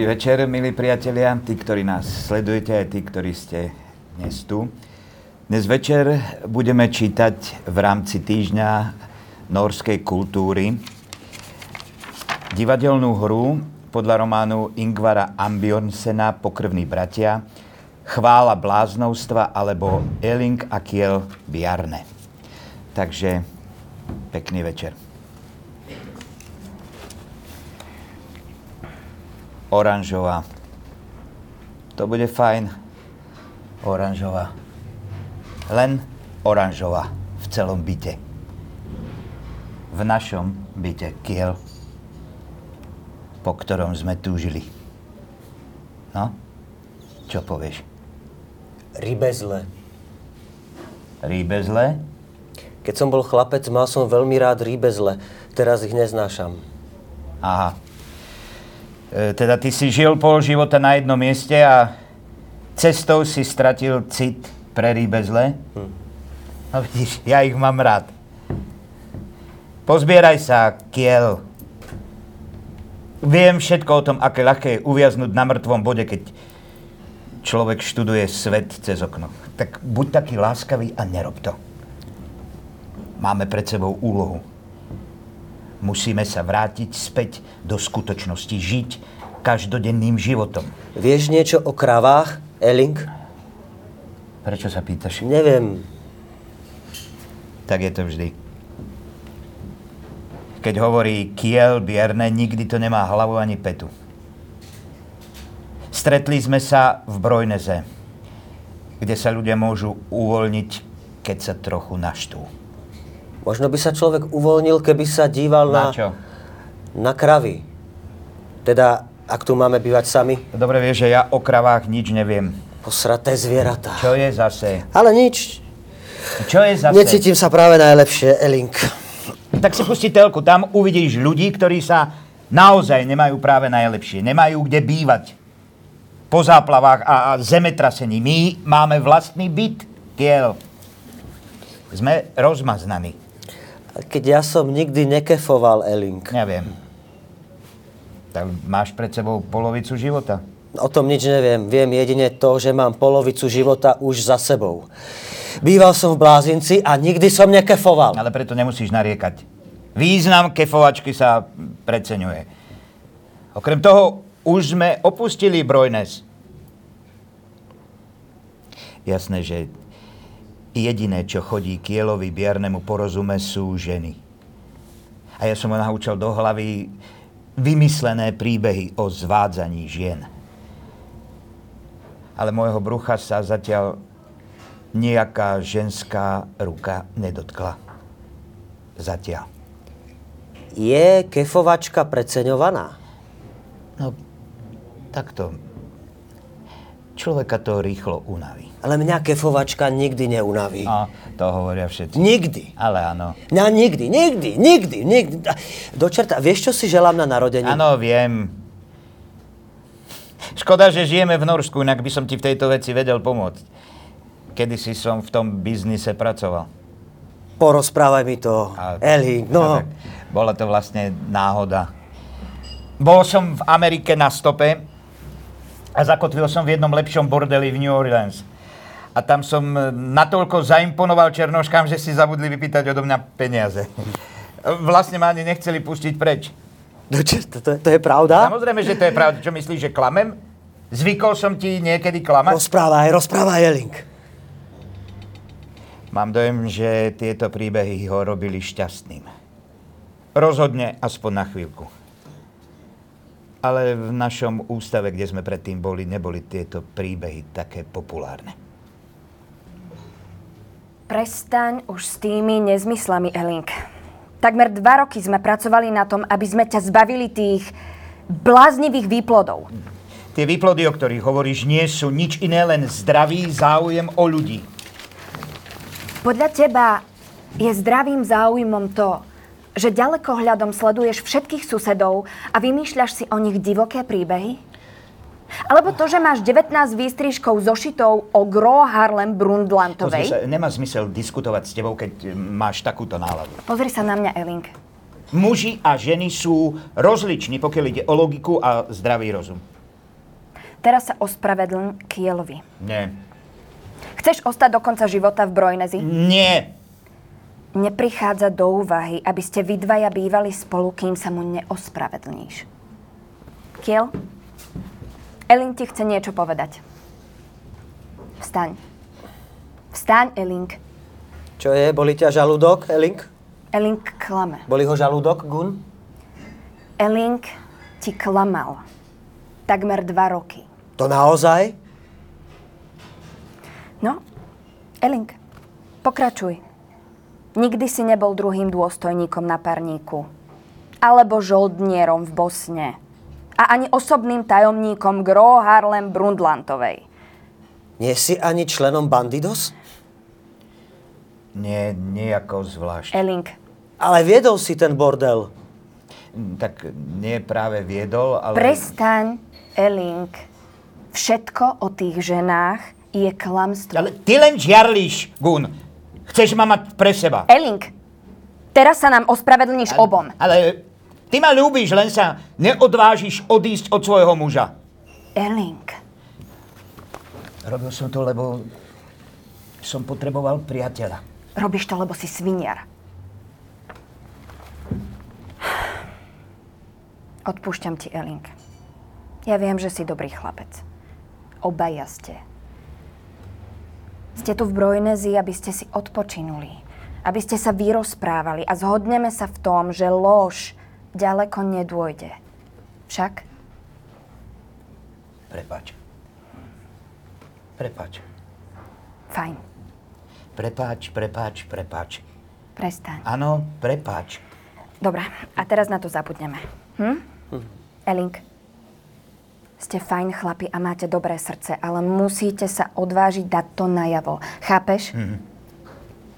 Dobrý večer, milí priatelia, tí, ktorí nás sledujete, aj tí, ktorí ste dnes tu. Dnes večer budeme čítať v rámci týždňa norskej kultúry divadelnú hru podľa románu Ingvara Ambjornsena Pokrvní bratia Chvála bláznovstva alebo Eling Akiel Bjarne. Takže pekný večer. Oranžová. To bude fajn. Oranžová. Len oranžová v celom byte. V našom byte Kiel, po ktorom sme túžili. No, čo povieš? Rybezle. Rýbezle? Keď som bol chlapec, mal som veľmi rád rýbezle. Teraz ich neznášam. Aha. E, teda ty si žil pol života na jednom mieste a cestou si stratil cit pre rýbezle? Hm. No vidíš, ja ich mám rád. Pozbieraj sa, Kiel. Viem všetko o tom, aké ľahké je uviaznúť na mŕtvom bode, keď človek študuje svet cez okno. Tak buď taký láskavý a nerob to. Máme pred sebou úlohu. Musíme sa vrátiť späť do skutočnosti, žiť každodenným životom. Vieš niečo o kravách, Elling? Prečo sa pýtaš? Neviem. Tak je to vždy. Keď hovorí Kiel Bierne, nikdy to nemá hlavu ani petu. Stretli sme sa v Brojneze, kde sa ľudia môžu uvoľniť, keď sa trochu naštú. Možno by sa človek uvoľnil, keby sa díval na... Na čo? Na kravy. Teda, ak tu máme bývať sami. Dobre vieš, že ja o kravách nič neviem. Posraté zvieratá. Čo je zase? Ale nič. Čo je zase? Necítim sa práve najlepšie, Elink. Tak si pusti telku, tam uvidíš ľudí, ktorí sa naozaj nemajú práve najlepšie. Nemajú kde bývať. Po záplavách a, a zemetrasení. My máme vlastný byt, Kiel. Sme rozmaznaní. Keď ja som nikdy nekefoval, Elling. Neviem. Tak máš pred sebou polovicu života. O tom nič neviem. Viem jedine to, že mám polovicu života už za sebou. Býval som v Blázinci a nikdy som nekefoval. Ale preto nemusíš nariekať. Význam kefovačky sa preceňuje. Okrem toho, už sme opustili Brojnes. Jasné, že jediné, čo chodí Kielovi biernemu porozume, sú ženy. A ja som ho naučil do hlavy vymyslené príbehy o zvádzaní žien. Ale môjho brucha sa zatiaľ nejaká ženská ruka nedotkla. Zatiaľ. Je kefovačka preceňovaná? No, takto. Človeka to rýchlo unaví. Ale mňa kefovačka nikdy neunaví. No, to hovoria všetci. Nikdy. Ale áno. Mňa nikdy, nikdy, nikdy, nikdy. Do čerta, vieš, čo si želám na narodení? Áno, viem. Škoda, že žijeme v Norsku, inak by som ti v tejto veci vedel pomôcť. Kedy si som v tom biznise pracoval. Porozprávaj mi to, A- Elling, no. tak Bola to vlastne náhoda. Bol som v Amerike na stope a zakotvil som v jednom lepšom bordeli v New Orleans. A tam som e, natoľko zaimponoval černoškám, že si zabudli vypýtať odo mňa peniaze. Vlastne ma ani nechceli pustiť preč. Do čerta, to, je- to je pravda? Samozrejme, že to je pravda. Čo myslíš, že klamem? Zvykol som ti niekedy klamať? Rozprávaj, rozprávaj, Elling. Mám dojem, že tieto príbehy ho robili šťastným. Rozhodne aspoň na chvíľku. Ale v našom ústave, kde sme predtým boli, neboli tieto príbehy také populárne. Prestaň už s tými nezmyslami, Elink. Takmer dva roky sme pracovali na tom, aby sme ťa zbavili tých bláznivých výplodov. Tie výplody, o ktorých hovoríš, nie sú nič iné, len zdravý záujem o ľudí. Podľa teba je zdravým záujmom to, že ďalekohľadom sleduješ všetkých susedov a vymýšľaš si o nich divoké príbehy? Alebo to, že máš 19 výstrižkov zošitov o Gro Harlem Pozri Brundtlantovej? sa, nemá zmysel diskutovať s tebou, keď máš takúto náladu. Pozri sa na mňa, Elink. Muži a ženy sú rozliční, pokiaľ ide o logiku a zdravý rozum. Teraz sa ospravedlň Kielovi. Nie. Chceš ostať do konca života v Brojnezi? Nie. Neprichádza do úvahy, aby ste vy dvaja bývali spolu, kým sa mu neospravedlníš. Kiel? Elin ti chce niečo povedať. Vstaň. Vstaň, Elink. Čo je? Boli ťa žalúdok, Elink? Elink klame. Boli ho žalúdok, Gun? Elink ti klamal. Takmer dva roky. To naozaj? No, Elink, pokračuj. Nikdy si nebol druhým dôstojníkom na parníku. Alebo žoldnierom v Bosne. A ani osobným tajomníkom Gro Harlem Brundtlandovej. Nie si ani členom Bandidos? Nie, nejako zvlášť. Elink, Ale viedol si ten bordel. Tak nie práve viedol, ale... prestaň, Elink. Všetko o tých ženách je klamstvo. Ale ty len žiarlíš, Gun. Chceš ma mať pre seba. Elink, teraz sa nám ospravedlníš obom. Ale ty ma ľúbiš, len sa neodvážiš odísť od svojho muža. Elink, Robil som to, lebo som potreboval priateľa. robíš to, lebo si sviniar. Odpúšťam ti, Elink. Ja viem, že si dobrý chlapec. Obaja ste. Ste tu v Brojnezi, aby ste si odpočinuli. Aby ste sa vyrozprávali a zhodneme sa v tom, že lož ďaleko nedôjde. Však? Prepač. Prepač. Fajn. Prepáč, prepáč, prepáč. Prestaň. Áno, prepáč. Dobre, a teraz na to zabudneme. Hm? Elink, ste fajn chlapi a máte dobré srdce, ale musíte sa odvážiť dať to najavo. Chápeš?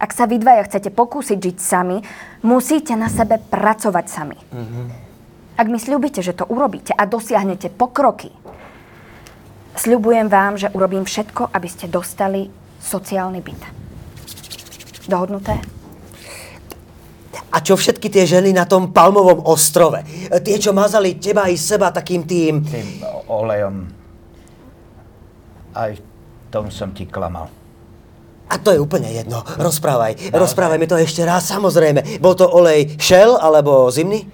Ak sa vy dvaja chcete pokúsiť žiť sami, musíte na sebe pracovať sami. Ak mi sľubíte, že to urobíte a dosiahnete pokroky, sľubujem vám, že urobím všetko, aby ste dostali sociálny byt. Dohodnuté? A čo všetky tie ženy na tom palmovom ostrove? Tie, čo mazali teba i seba takým tým... Tým olejom. Aj v tom som ti klamal. A to je úplne jedno. Rozprávaj. Rozprávaj mi to ešte raz, samozrejme. Bol to olej Shell alebo zimný?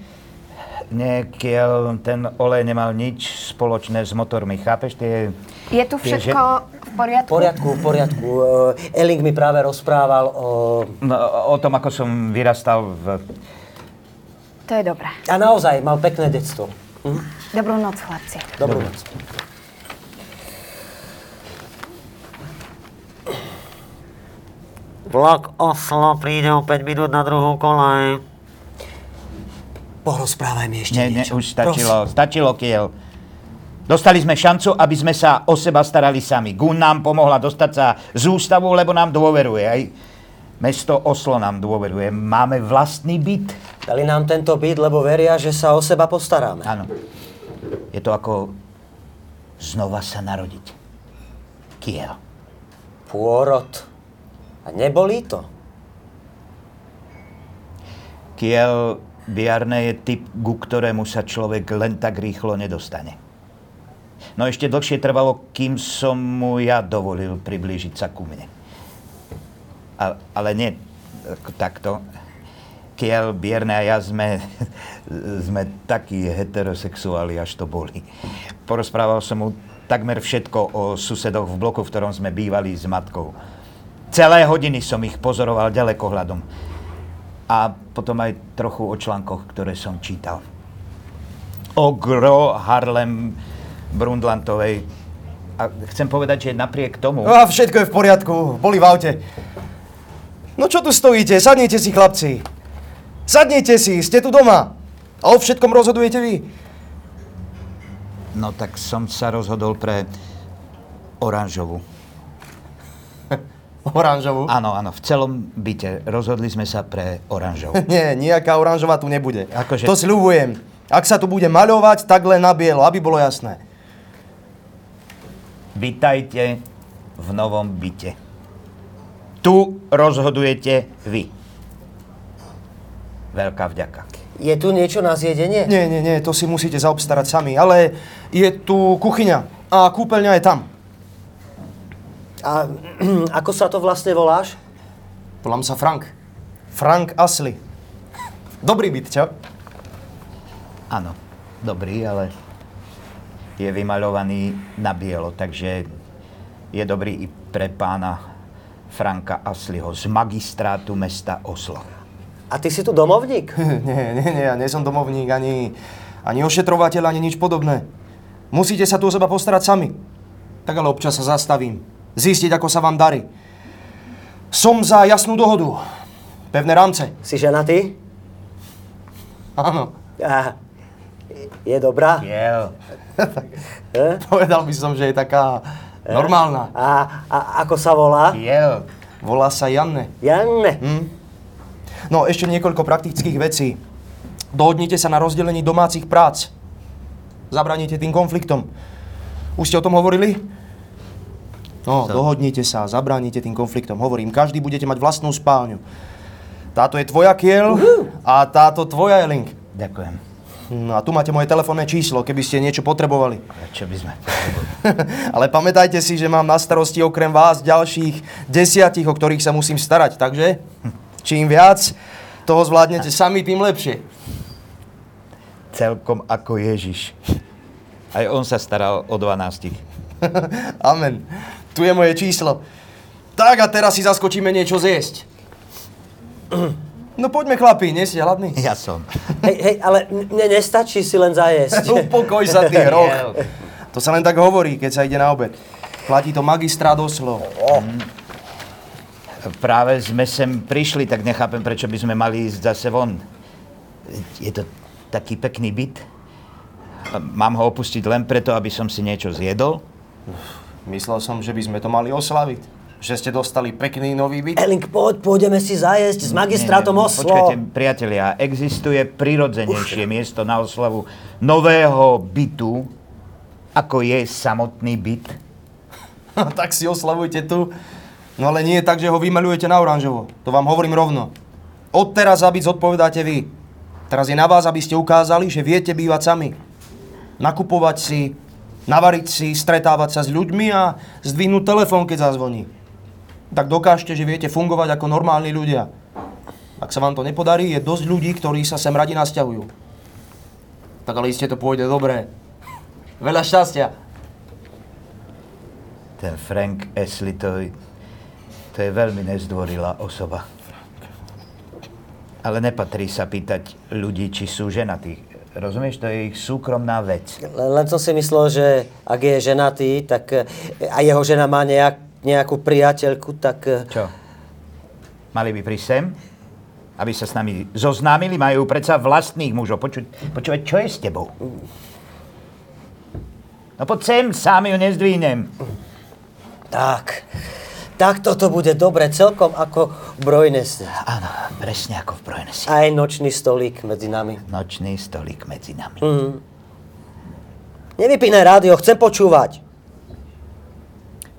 Nie, kiel, ten olej nemal nič spoločné s motormi. Chápeš? Tie, Je tu tie všetko v poriadku? V poriadku, v poriadku. Elling mi práve rozprával o... No, o tom, ako som vyrastal v... To je dobré. A naozaj, mal pekné detstvo. Hm? Dobrú noc, chlapci. Dobrú noc. Vlak Oslo príde o 5 minút na druhú kolaj. Porozprávaj mi ešte Nie, nie, niečo. už stačilo, stačilo, kiel. Dostali sme šancu, aby sme sa o seba starali sami. Gun nám pomohla dostať sa z ústavu, lebo nám dôveruje. Aj mesto Oslo nám dôveruje. Máme vlastný byt. Dali nám tento byt, lebo veria, že sa o seba postaráme. Áno. Je to ako znova sa narodiť. Kiel. Pôrod. A nebolí to? Kiel Biarne je typ, ku ktorému sa človek len tak rýchlo nedostane. No ešte dlhšie trvalo, kým som mu ja dovolil priblížiť sa ku mne. A, ale nie takto. Kiel, Bierne a ja sme, sme takí heterosexuáli, až to boli. Porozprával som mu takmer všetko o susedoch v bloku, v ktorom sme bývali s matkou. Celé hodiny som ich pozoroval ďalekohľadom. A potom aj trochu o článkoch, ktoré som čítal. O Gro Harlem Brundtlandovej. A chcem povedať, že napriek tomu... No a všetko je v poriadku, boli v aute. No čo tu stojíte? Sadnite si, chlapci. Sadnite si, ste tu doma. A o všetkom rozhodujete vy. No tak som sa rozhodol pre oranžovú. Oranžovú? Áno, áno, v celom byte. Rozhodli sme sa pre oranžovú. Nie, nejaká oranžová tu nebude. Akože- To sľubujem. Ak sa tu bude maľovať, tak len na bielo, aby bolo jasné. Vítajte v novom byte. Tu rozhodujete vy. Veľká vďaka. Je tu niečo na zjedenie? Nie, nie, nie, to si musíte zaobstarať sami, ale je tu kuchyňa a kúpeľňa je tam. A ako sa to vlastne voláš? Volám sa Frank. Frank Asli. Dobrý byt, čo? Áno, dobrý, ale je vymaľovaný na bielo, takže je dobrý i pre pána Franka Asliho z magistrátu mesta Oslo. A ty si tu domovník? nie, nie, nie, ja nie som domovník, ani, ani ošetrovateľ, ani nič podobné. Musíte sa tu o seba postarať sami. Tak ale občas sa zastavím. Zistiť, ako sa vám darí. Som za jasnú dohodu. Pevné rámce. Si ženatý? Áno. A je dobrá? Kiel, E? Povedal by som, že je taká normálna. A, a ako sa volá? kiel. Volá sa Janne. Janne. Hm? No, ešte niekoľko praktických vecí. Dohodnite sa na rozdelení domácich prác. Zabraníte tým konfliktom. Už ste o tom hovorili? No, Co? dohodnite sa, zabránite tým konfliktom. Hovorím, každý budete mať vlastnú spálňu. Táto je tvoja kiel a táto tvoja je link. Ďakujem. No a tu máte moje telefónne číslo, keby ste niečo potrebovali. A čo by sme... Ale pamätajte si, že mám na starosti okrem vás ďalších desiatich, o ktorých sa musím starať. Takže čím viac toho zvládnete sami, tým lepšie. Celkom ako Ježiš. Aj on sa staral o 12. Amen. Tu je moje číslo. Tak a teraz si zaskočíme niečo zjesť. No poďme chlapi, nie ste hladní? Ja som. Hej, hej, ale mne nestačí si len zajesť. Upokoj sa ty hroch. To sa len tak hovorí, keď sa ide na obed. Platí to magistrát Oslo. Práve sme sem prišli, tak nechápem, prečo by sme mali ísť zase von. Je to taký pekný byt. Mám ho opustiť len preto, aby som si niečo zjedol? Myslel som, že by sme to mali oslaviť. Že ste dostali pekný nový byt. Eling, poď, pôjdeme si zajesť s magistrátom Nie, nie, Oslo. Počkajte, priatelia, existuje prirodzenejšie miesto na oslavu nového bytu, ako je samotný byt? tak si oslavujte tu. No ale nie tak, že ho vymalujete na oranžovo. To vám hovorím rovno. Od teraz za byt zodpovedáte vy. Teraz je na vás, aby ste ukázali, že viete bývať sami. Nakupovať si, navariť si, stretávať sa s ľuďmi a zdvihnúť telefón, keď zazvoní. Tak dokážte, že viete fungovať ako normálni ľudia. Ak sa vám to nepodarí, je dosť ľudí, ktorí sa sem radi nasťahujú. Tak ale iste to pôjde dobre. Veľa šťastia. Ten Frank Ashley, to, to je veľmi nezdvorilá osoba. Ale nepatrí sa pýtať ľudí, či sú ženatí. Rozumieš, to je ich súkromná vec. Len, som si myslel, že ak je ženatý, tak e, a jeho žena má nejak, nejakú priateľku, tak... e, Čo? Mali by prísť sem? Aby sa s nami zoznámili? Majú predsa vlastných mužov. Počuť, počúvať, čo je s tebou? No poď sem, sám ju nezdvihnem. Tak, tak toto bude dobre, celkom ako v Brojnese. Áno, presne ako v Brojnesi. Aj nočný stolík medzi nami. Nočný stolík medzi nami. Nevypínaj rádio, chcem počúvať.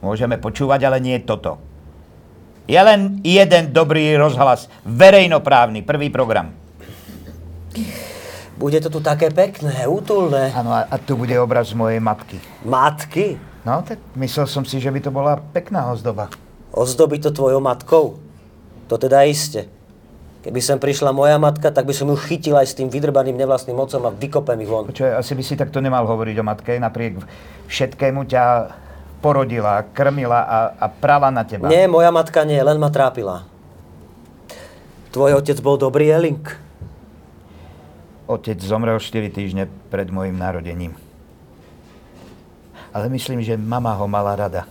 Môžeme počúvať, ale nie toto. Je len jeden dobrý rozhlas. Verejnoprávny, prvý program. Bude to tu také pekné, útulné. Áno, a, a tu bude obraz mojej matky. Matky? No, tak myslel som si, že by to bola pekná ozdoba. Ozdobi to tvojou matkou? To teda iste. Keby sem prišla moja matka, tak by som ju chytil aj s tým vydrbaným nevlastným mocom a vykopem ich von. Počuj, asi by si takto nemal hovoriť o matke, napriek všetkému ťa porodila, krmila a, a prala na teba. Nie, moja matka nie, len ma trápila. Tvoj otec bol dobrý Elling. Otec zomrel 4 týždne pred môjim narodením. Ale myslím, že mama ho mala rada.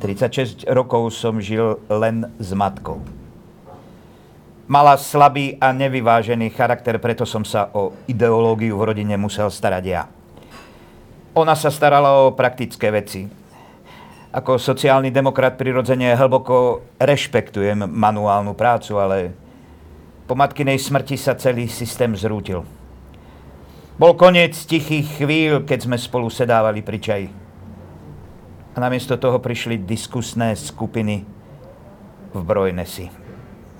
...36 rokov som žil len s matkou. Mala slabý a nevyvážený charakter, preto som sa o ideológiu v rodine musel starať ja. Ona sa starala o praktické veci. Ako sociálny demokrat prirodzene hlboko rešpektujem manuálnu prácu, ale po matkinej smrti sa celý systém zrútil. Bol koniec tichých chvíľ, keď sme spolu sedávali pri čaji. A namiesto toho prišli diskusné skupiny v Brojnesi.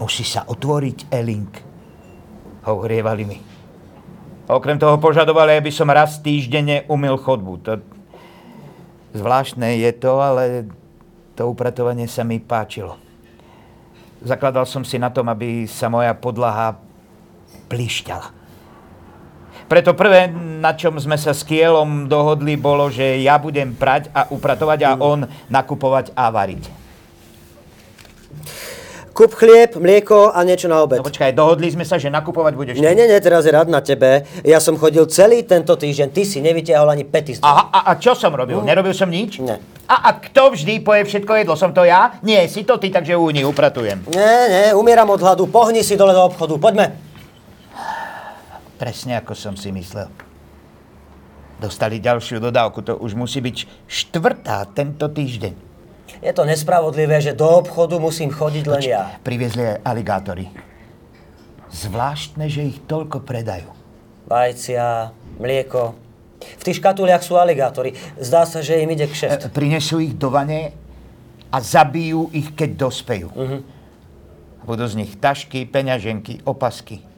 Musí sa otvoriť Elink. Ohrievali mi. Okrem toho požadovali, aby som raz týždenne umil chodbu. To... Zvláštne je to, ale to upratovanie sa mi páčilo. Zakladal som si na tom, aby sa moja podlaha plišťala. Preto prvé, na čom sme sa s Kielom dohodli, bolo, že ja budem prať a upratovať a on nakupovať a variť. Kúp chlieb, mlieko a niečo na obed. No počkaj, dohodli sme sa, že nakupovať budeš. Nie, nie, nie, teraz je rád na tebe. Ja som chodil celý tento týždeň, ty si nevytiahol ani pety z Aha, a, a čo som robil? Nerobil som nič? Nie. A, a kto vždy poje všetko jedlo? Som to ja? Nie, si to ty, takže úni, upratujem. Nie, nie, umieram od hladu, pohni si dole do obchodu, poďme. Presne ako som si myslel. Dostali ďalšiu dodávku, to už musí byť štvrtá tento týždeň. Je to nespravodlivé, že do obchodu musím chodiť len ja. Priviezli aj aligátory. Zvláštne, že ich toľko predajú. Vajcia, mlieko. V tých škatuliach sú aligátory. Zdá sa, že im ide E, kšeft. prinesú ich do vane a zabijú ich, keď dospejú. Budú z nich tašky, peňaženky, opasky.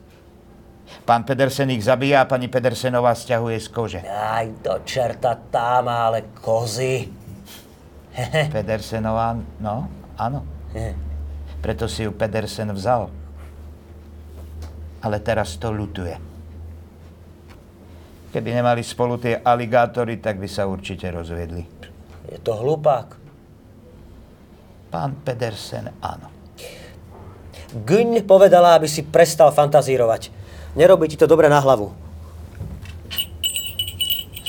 Pán Pedersen ich zabíja a pani Pedersenová stiahuje z kože. Aj do čerta tá má ale kozy. Pedersenová, no, áno. Preto si ju Pedersen vzal. Ale teraz to ľutuje. Keby nemali spolu tie aligátory, tak by sa určite rozviedli. Je to hlupák. Pán Pedersen, áno. Gyň povedala, aby si prestal fantazírovať. Nerobí ti to dobre na hlavu.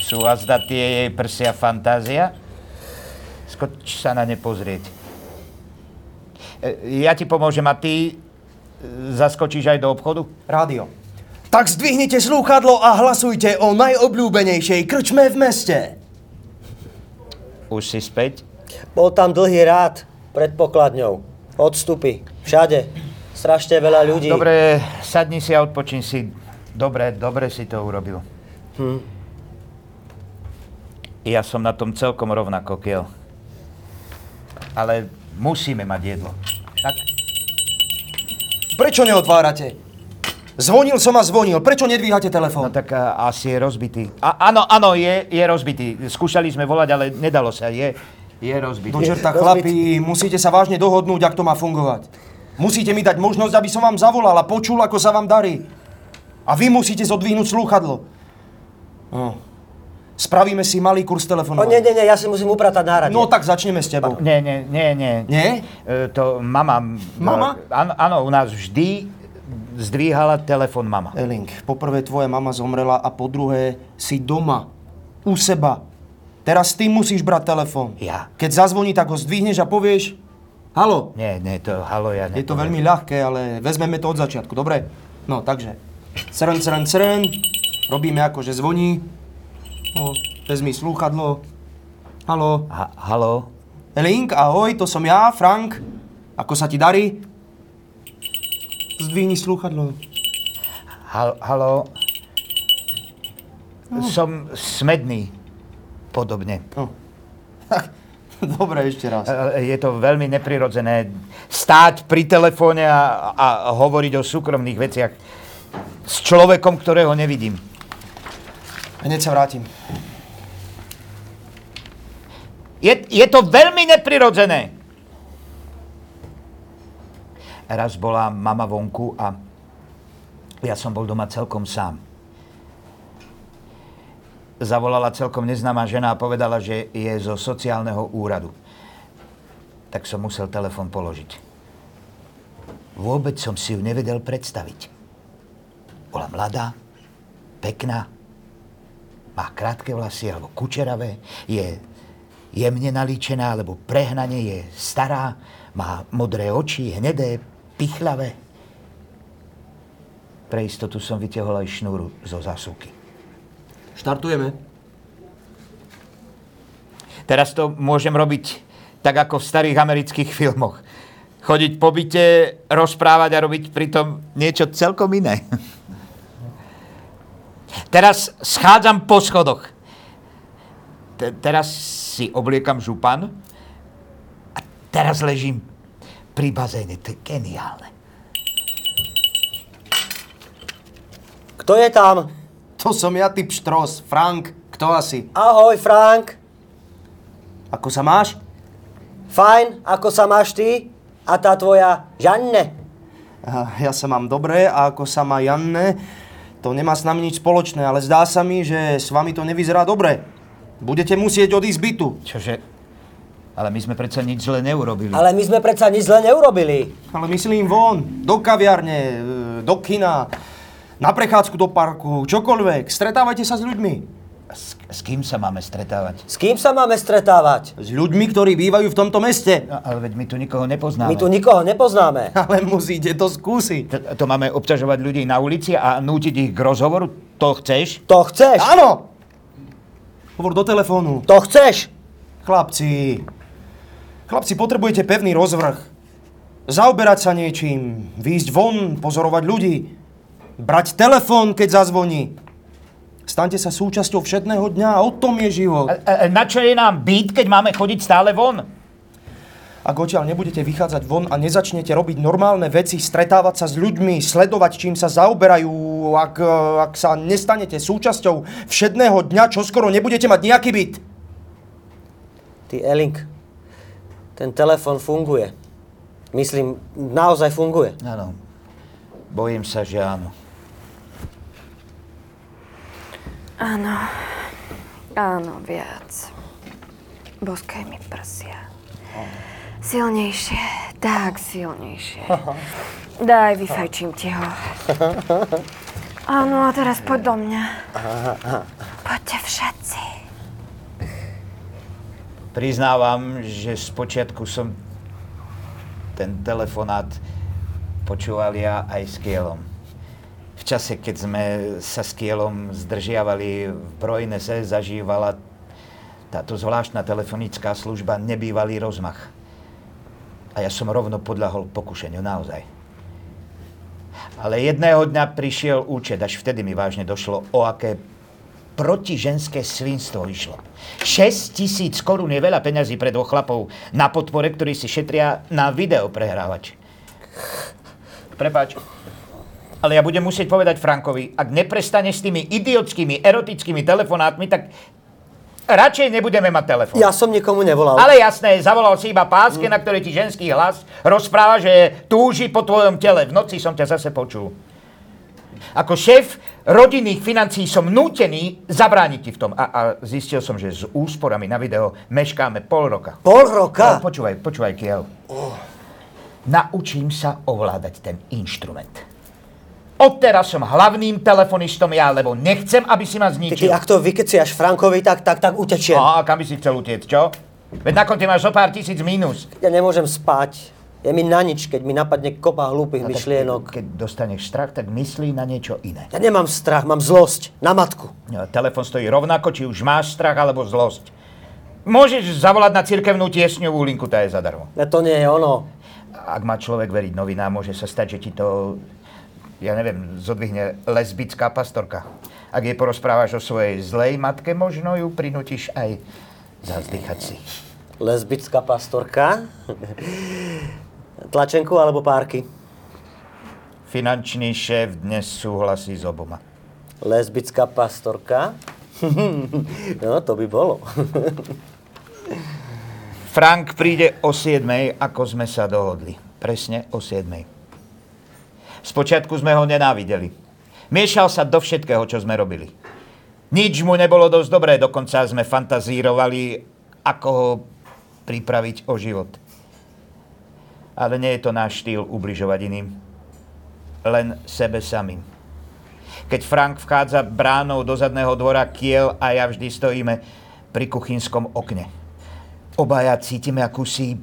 Sú azda tie jej prsia fantázia? Skoč sa na ne pozrieť. E, Ja ti pomôžem a ty e, zaskočíš aj do obchodu? Rádio. Tak zdvihnite slúchadlo a hlasujte o najobľúbenejšej krčme v meste. Už si späť? Bol tam dlhý rád pred pokladňou. Odstupy. Všade. Strašne veľa ľudí. Dobre, sadni si a odpočin si. Dobre, dobre si to urobil. Ja som na tom celkom rovnako, Kiel. Ale musíme mať jedlo. Tak? Prečo neotvárate? Zvonil som a zvonil. Prečo nedvíhate No telefón? tak a, asi je rozbitý. A, áno, áno, je, je rozbitý. Skúšali sme volať, ale nedalo sa. Je, je rozbitý. Do čerta, chlapi, musíte sa vážne dohodnúť, ak to má fungovať. Musíte mi dať možnosť, aby som vám zavolal a počul, ako sa vám darí. A vy musíte zodvihnúť slúchadlo. No. Spravíme si malý kurz telefonovania. nie, nie, nie, ja si musím upratať nárade. No tak začneme s tebou. Nie, nie, nie, nie. Nie? E, to mama... Mama? e, Áno, áno, u nás vždy zdvíhala telefon mama. Eling, poprvé tvoja mama zomrela a po druhé si doma. U seba. Teraz ty musíš brať telefón. Ja? Keď zazvoní, tak ho zdvihneš a povieš Halo. Nie, nie, to halo ja Je to veľmi ľahké, ale vezmeme to od začiatku, dobre? No, takže. Crn, crn, crn. Robíme ako, že zvoní. O, vezmi slúchadlo. Halo. Ha, halo? Elink, ahoj, to som ja, Frank. Ako sa ti darí? Zdvihni slúchadlo. Hal, halo? Som smedný. Podobne. No. Dobre, ešte raz. E, Je to veľmi neprirodzené stáť pri telefóne a, a hovoriť o súkromných veciach s človekom, ktorého nevidím. Hneď sa vrátim. Je, je to veľmi neprirodzené. Raz bola mama vonku a ja som bol doma celkom sám. Zavolala celkom neznáma žena a povedala, že je zo sociálneho úradu. Tak som musel telefon položiť. Vôbec som si ju nevedel predstaviť. Bola mladá, pekná, má krátke vlasy alebo kučeravé, je jemne nalíčená alebo prehnane, je stará, má modré oči, hnedé, pichlavé. Pre istotu som vytiahol aj šnúru zo zásuvky. Štartujeme. Teraz to môžem robiť tak ako v starých amerických filmoch. Chodiť po byte, rozprávať a robiť pritom niečo celkom iné. Teraz schádzam po schodoch. Te- teraz si obliekam župan a teraz ležím pri bazéne. To je geniálne. Kto je tam? To som ja, typ štros. Frank, kto asi? Ahoj, Frank. Ako sa máš? Fajn, ako sa máš ty? A tá tvoja Žanne? Ja sa mám dobre a ako sa má Janne, to nemá s nami nič spoločné, ale zdá sa mi, že s vami to nevyzerá dobre. Budete musieť odísť bytu. Čože? Ale my sme predsa nič zle neurobili. Ale my sme predsa nič zle neurobili. Ale myslím von, do kaviarne, e, do kina, na prechádzku do parku, čokoľvek. Stretávajte sa s ľuďmi. S, s kým sa máme stretávať? S kým sa máme stretávať? S ľuďmi, ktorí bývajú v tomto meste. No, ale veď my tu nikoho nepoznáme. My tu nikoho nepoznáme. Ale musíte to skúsiť. To, to máme obťažovať ľudí na ulici a nútiť ich k rozhovoru? To chceš? To chceš? Áno! Hovor do telefónu. To chceš? Chlapci, chlapci, potrebujete pevný rozvrh. Zaoberať sa niečím, výjsť von, pozorovať ľudí, brať telefón, keď zazvoní. Staňte sa súčasťou všetného dňa a o tom je život. A, a, na čo je nám byt, keď máme chodiť stále von? Ak odtiaľ nebudete vychádzať von a nezačnete robiť normálne veci, stretávať sa s ľuďmi, sledovať, čím sa zaoberajú, ak, e, ak sa nestanete súčasťou všedného dňa, čo skoro nebudete mať nejaký byt. Ty, Elink, ten telefon funguje. Myslím, naozaj funguje. Áno. Bojím sa, že áno. Áno. Áno, viac. Boskaj mi prsia. Silnejšie, tak silnejšie. Daj, vyfajčím ti ho. Áno, a teraz poď do mňa. Poďte všetci. Priznávam, že spočiatku som ten telefonát počúval ja aj s Kielom. V čase, keď sme sa s Kielom zdržiavali v Projnese, zažívala táto zvláštna telefonická služba nebývalý rozmach. A ja som rovno podľahol pokušeniu, naozaj. Ale jedného dňa prišiel účet, až vtedy mi vážne došlo, o aké protiženské svinstvo išlo. 6 tisíc korún je veľa peňazí pre dvoch chlapov na podpore, ktorí si šetria na videoprehrávač. Prepač, ale ja budem musieť povedať Frankovi, ak neprestane s tými idiotskými, erotickými telefonátmi, tak radšej nebudeme mať telefón. Ja som nikomu nevolal. Ale jasné, zavolal si iba páske, na ktoré ti ženský hlas rozpráva, že túži po tvojom tele. V noci som ťa zase počul. Ako šéf rodinných financí som nútený zabrániť ti v tom. A, a zistil som, že s úsporami na video meškáme pol roka. Pol roka? No, počúvaj, počúvaj, Kiel. Naučím sa ovládať ten inštrument. Odteraz som hlavným telefonistom ja, lebo nechcem, aby si ma Ty, zničil. ak to vykeciaš Frankovi, tak, tak, tak utečiem. No, a kam by si chcel utiecť, čo? Veď na konte máš zo pár tisíc mínus. Ja nemôžem spať. Je mi na nič, keď mi napadne kopa hlúpych No, myšlienok. Keď dostaneš strach, tak myslí na niečo iné. Ja nemám strach, mám zlosť. Na matku. No, telefon stojí rovnako, či už máš strach alebo zlosť. Môžeš zavolať na cirkevnú tiesňovú linku, tá je zadarmo. Ja to nie je ono. Ak má človek veriť novinám, môže sa stať, že ti to, ja neviem, zodvihne lesbická pastorka. Ak jej porozprávaš o svojej zlej matke, možno ju prinútiš aj zazdychať si. Lesbická pastorka. Tlačenku alebo párky? Finančný šéf dnes súhlasí s oboma. Lesbická pastorka? no, to by bolo. Frank príde o 7, ako sme sa dohodli. Presne o 7. Spočiatku sme ho nenávideli. Miešal sa do všetkého, čo sme robili. Nič mu nebolo dosť dobré, dokonca sme fantazírovali, ako ho pripraviť o život. Ale nie je to náš štýl ubližovať iným. Len sebe samým. Keď Frank vchádza bránou do zadného dvora, Kiel a ja vždy stojíme pri kuchynskom okne. Obaja cítime akúsi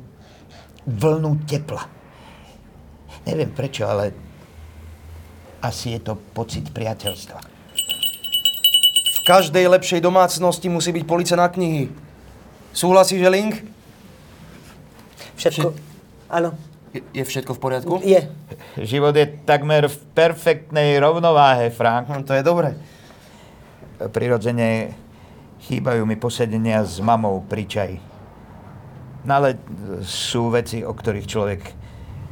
vlnu tepla. Neviem prečo, ale asi je to pocit priateľstva. V každej lepšej domácnosti musí byť police na knihy. Súhlasíš, Link? Všetko... Áno, Je, je všetko v poriadku? je. Život je takmer v perfektnej rovnováhe, Frank. Hm, to je dobre. Prirodzene chýbajú mi posedenia s mamou pri čaji. No ale sú veci, o ktorých človek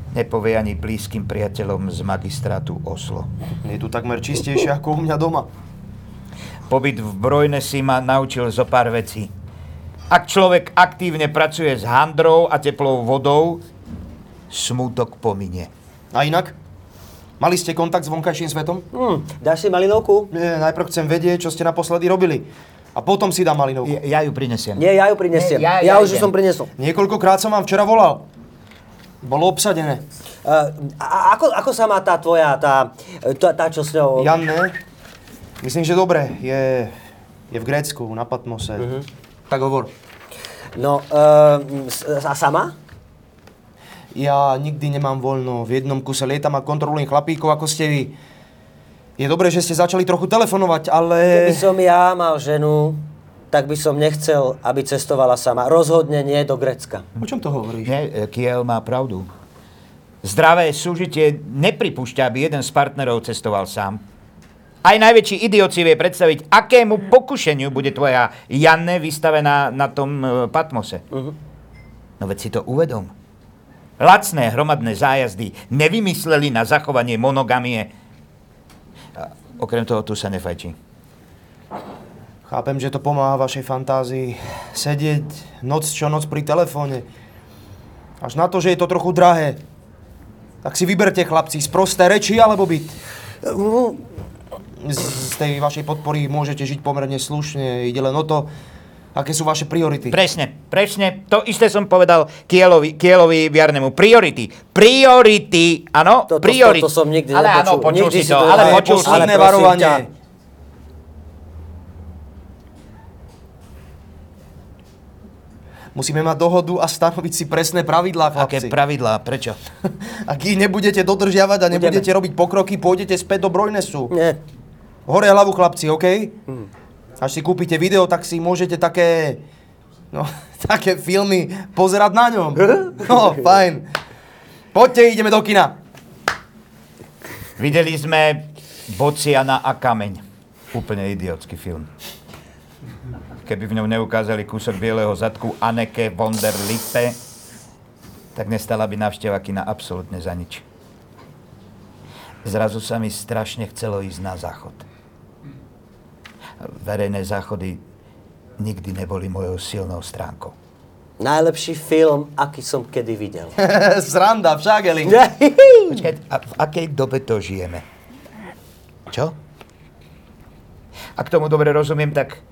Nepovie ani blízkym priateľom z magistrátu Oslo. Je tu takmer čistejšie ako u mňa doma. Pobyt v Brojne si ma naučil zo pár vecí. Ak človek aktívne pracuje s handrou a teplou vodou, smútok pominie. A inak? Mali ste kontakt s vonkajším svetom? Hm, dáš si malinovku? Nie, najprv chcem vedieť, čo ste naposledy robili. A potom si dám malinovku. Ja, ja ju prinesiem. Nie, ja ju prinesiem. Nie, ja- ja, ja už ju idem. som prinesol. Niekoľkokrát som vám včera volal. Bolo obsadené. Uh, a ako, ako sa má tá tvoja, tá, tá, tá čo s ňou... Janne, myslím, že dobre. Je, je v Grécku, na Patmose. Tak hovor. No, uh, a sama? Ja nikdy nemám voľno. V jednom kuse lietam a kontrolujem chlapíkov, ako ste vy. Je dobré, že ste začali trochu telefonovať, ale... Keby som ja mal ženu, tak by som nechcel, aby cestovala sama. Rozhodne nie do Grecka. O čom to hovoríš? Nie, e, Kiel má pravdu. Zdravé súžitie nepripúšťa, aby jeden z partnerov cestoval sám. Aj najväčší idiot si vie predstaviť, akému pokušeniu bude tvoja Janne vystavená na tom e, Patmose. No veď si to uvedom. Lacné hromadné zájazdy nevymysleli na zachovanie monogamie. A okrem toho tu sa nefajčí. Chápem, že to pomáha vašej fantázii. Sedieť noc čo noc pri telefóne. Až na to, že je to trochu drahé. Tak si vyberte, chlapci, z prosté reči alebo byt. Z, z tej vašej podpory môžete žiť pomerne slušne. Ide len o to, aké sú vaše priority. Presne, presne. To isté som povedal Kielovi, Kielovi Viarnemu. Priority. Priority, áno, priority. toto som nikdy ale áno, počul Nikdy si si to, to- ale počul si. posledné varovanie. ťa. Musíme mať dohodu a stanoviť si presné pravidlá, Aké chlapci. pravidlá, prečo? Ak ich nebudete dodržiavať a Budeme. nebudete robiť pokroky, pôjdete späť do Brojnesu. Nie. Hore hlavu, chlapci, OK? Až si kúpite video, tak si môžete také... No, také filmy pozerať na ňom. No, fajn. Poďte, ideme do kina. Videli sme Bociana a kameň. Úplne idiotský film. Keby v ňom neukázali kúsok bieleho zadku Anneke von der Lippe, tak nestala by návšteva kina absolútne za nič. Zrazu sa mi strašne chcelo ísť na záchod. Verejné záchody nikdy neboli mojou silnou stránkou. Najlepší film, aký som kedy videl. Sranda, však, Eli. Počkaj, a v akej dobe to žijeme? Čo? Ak tomu dobre rozumiem, tak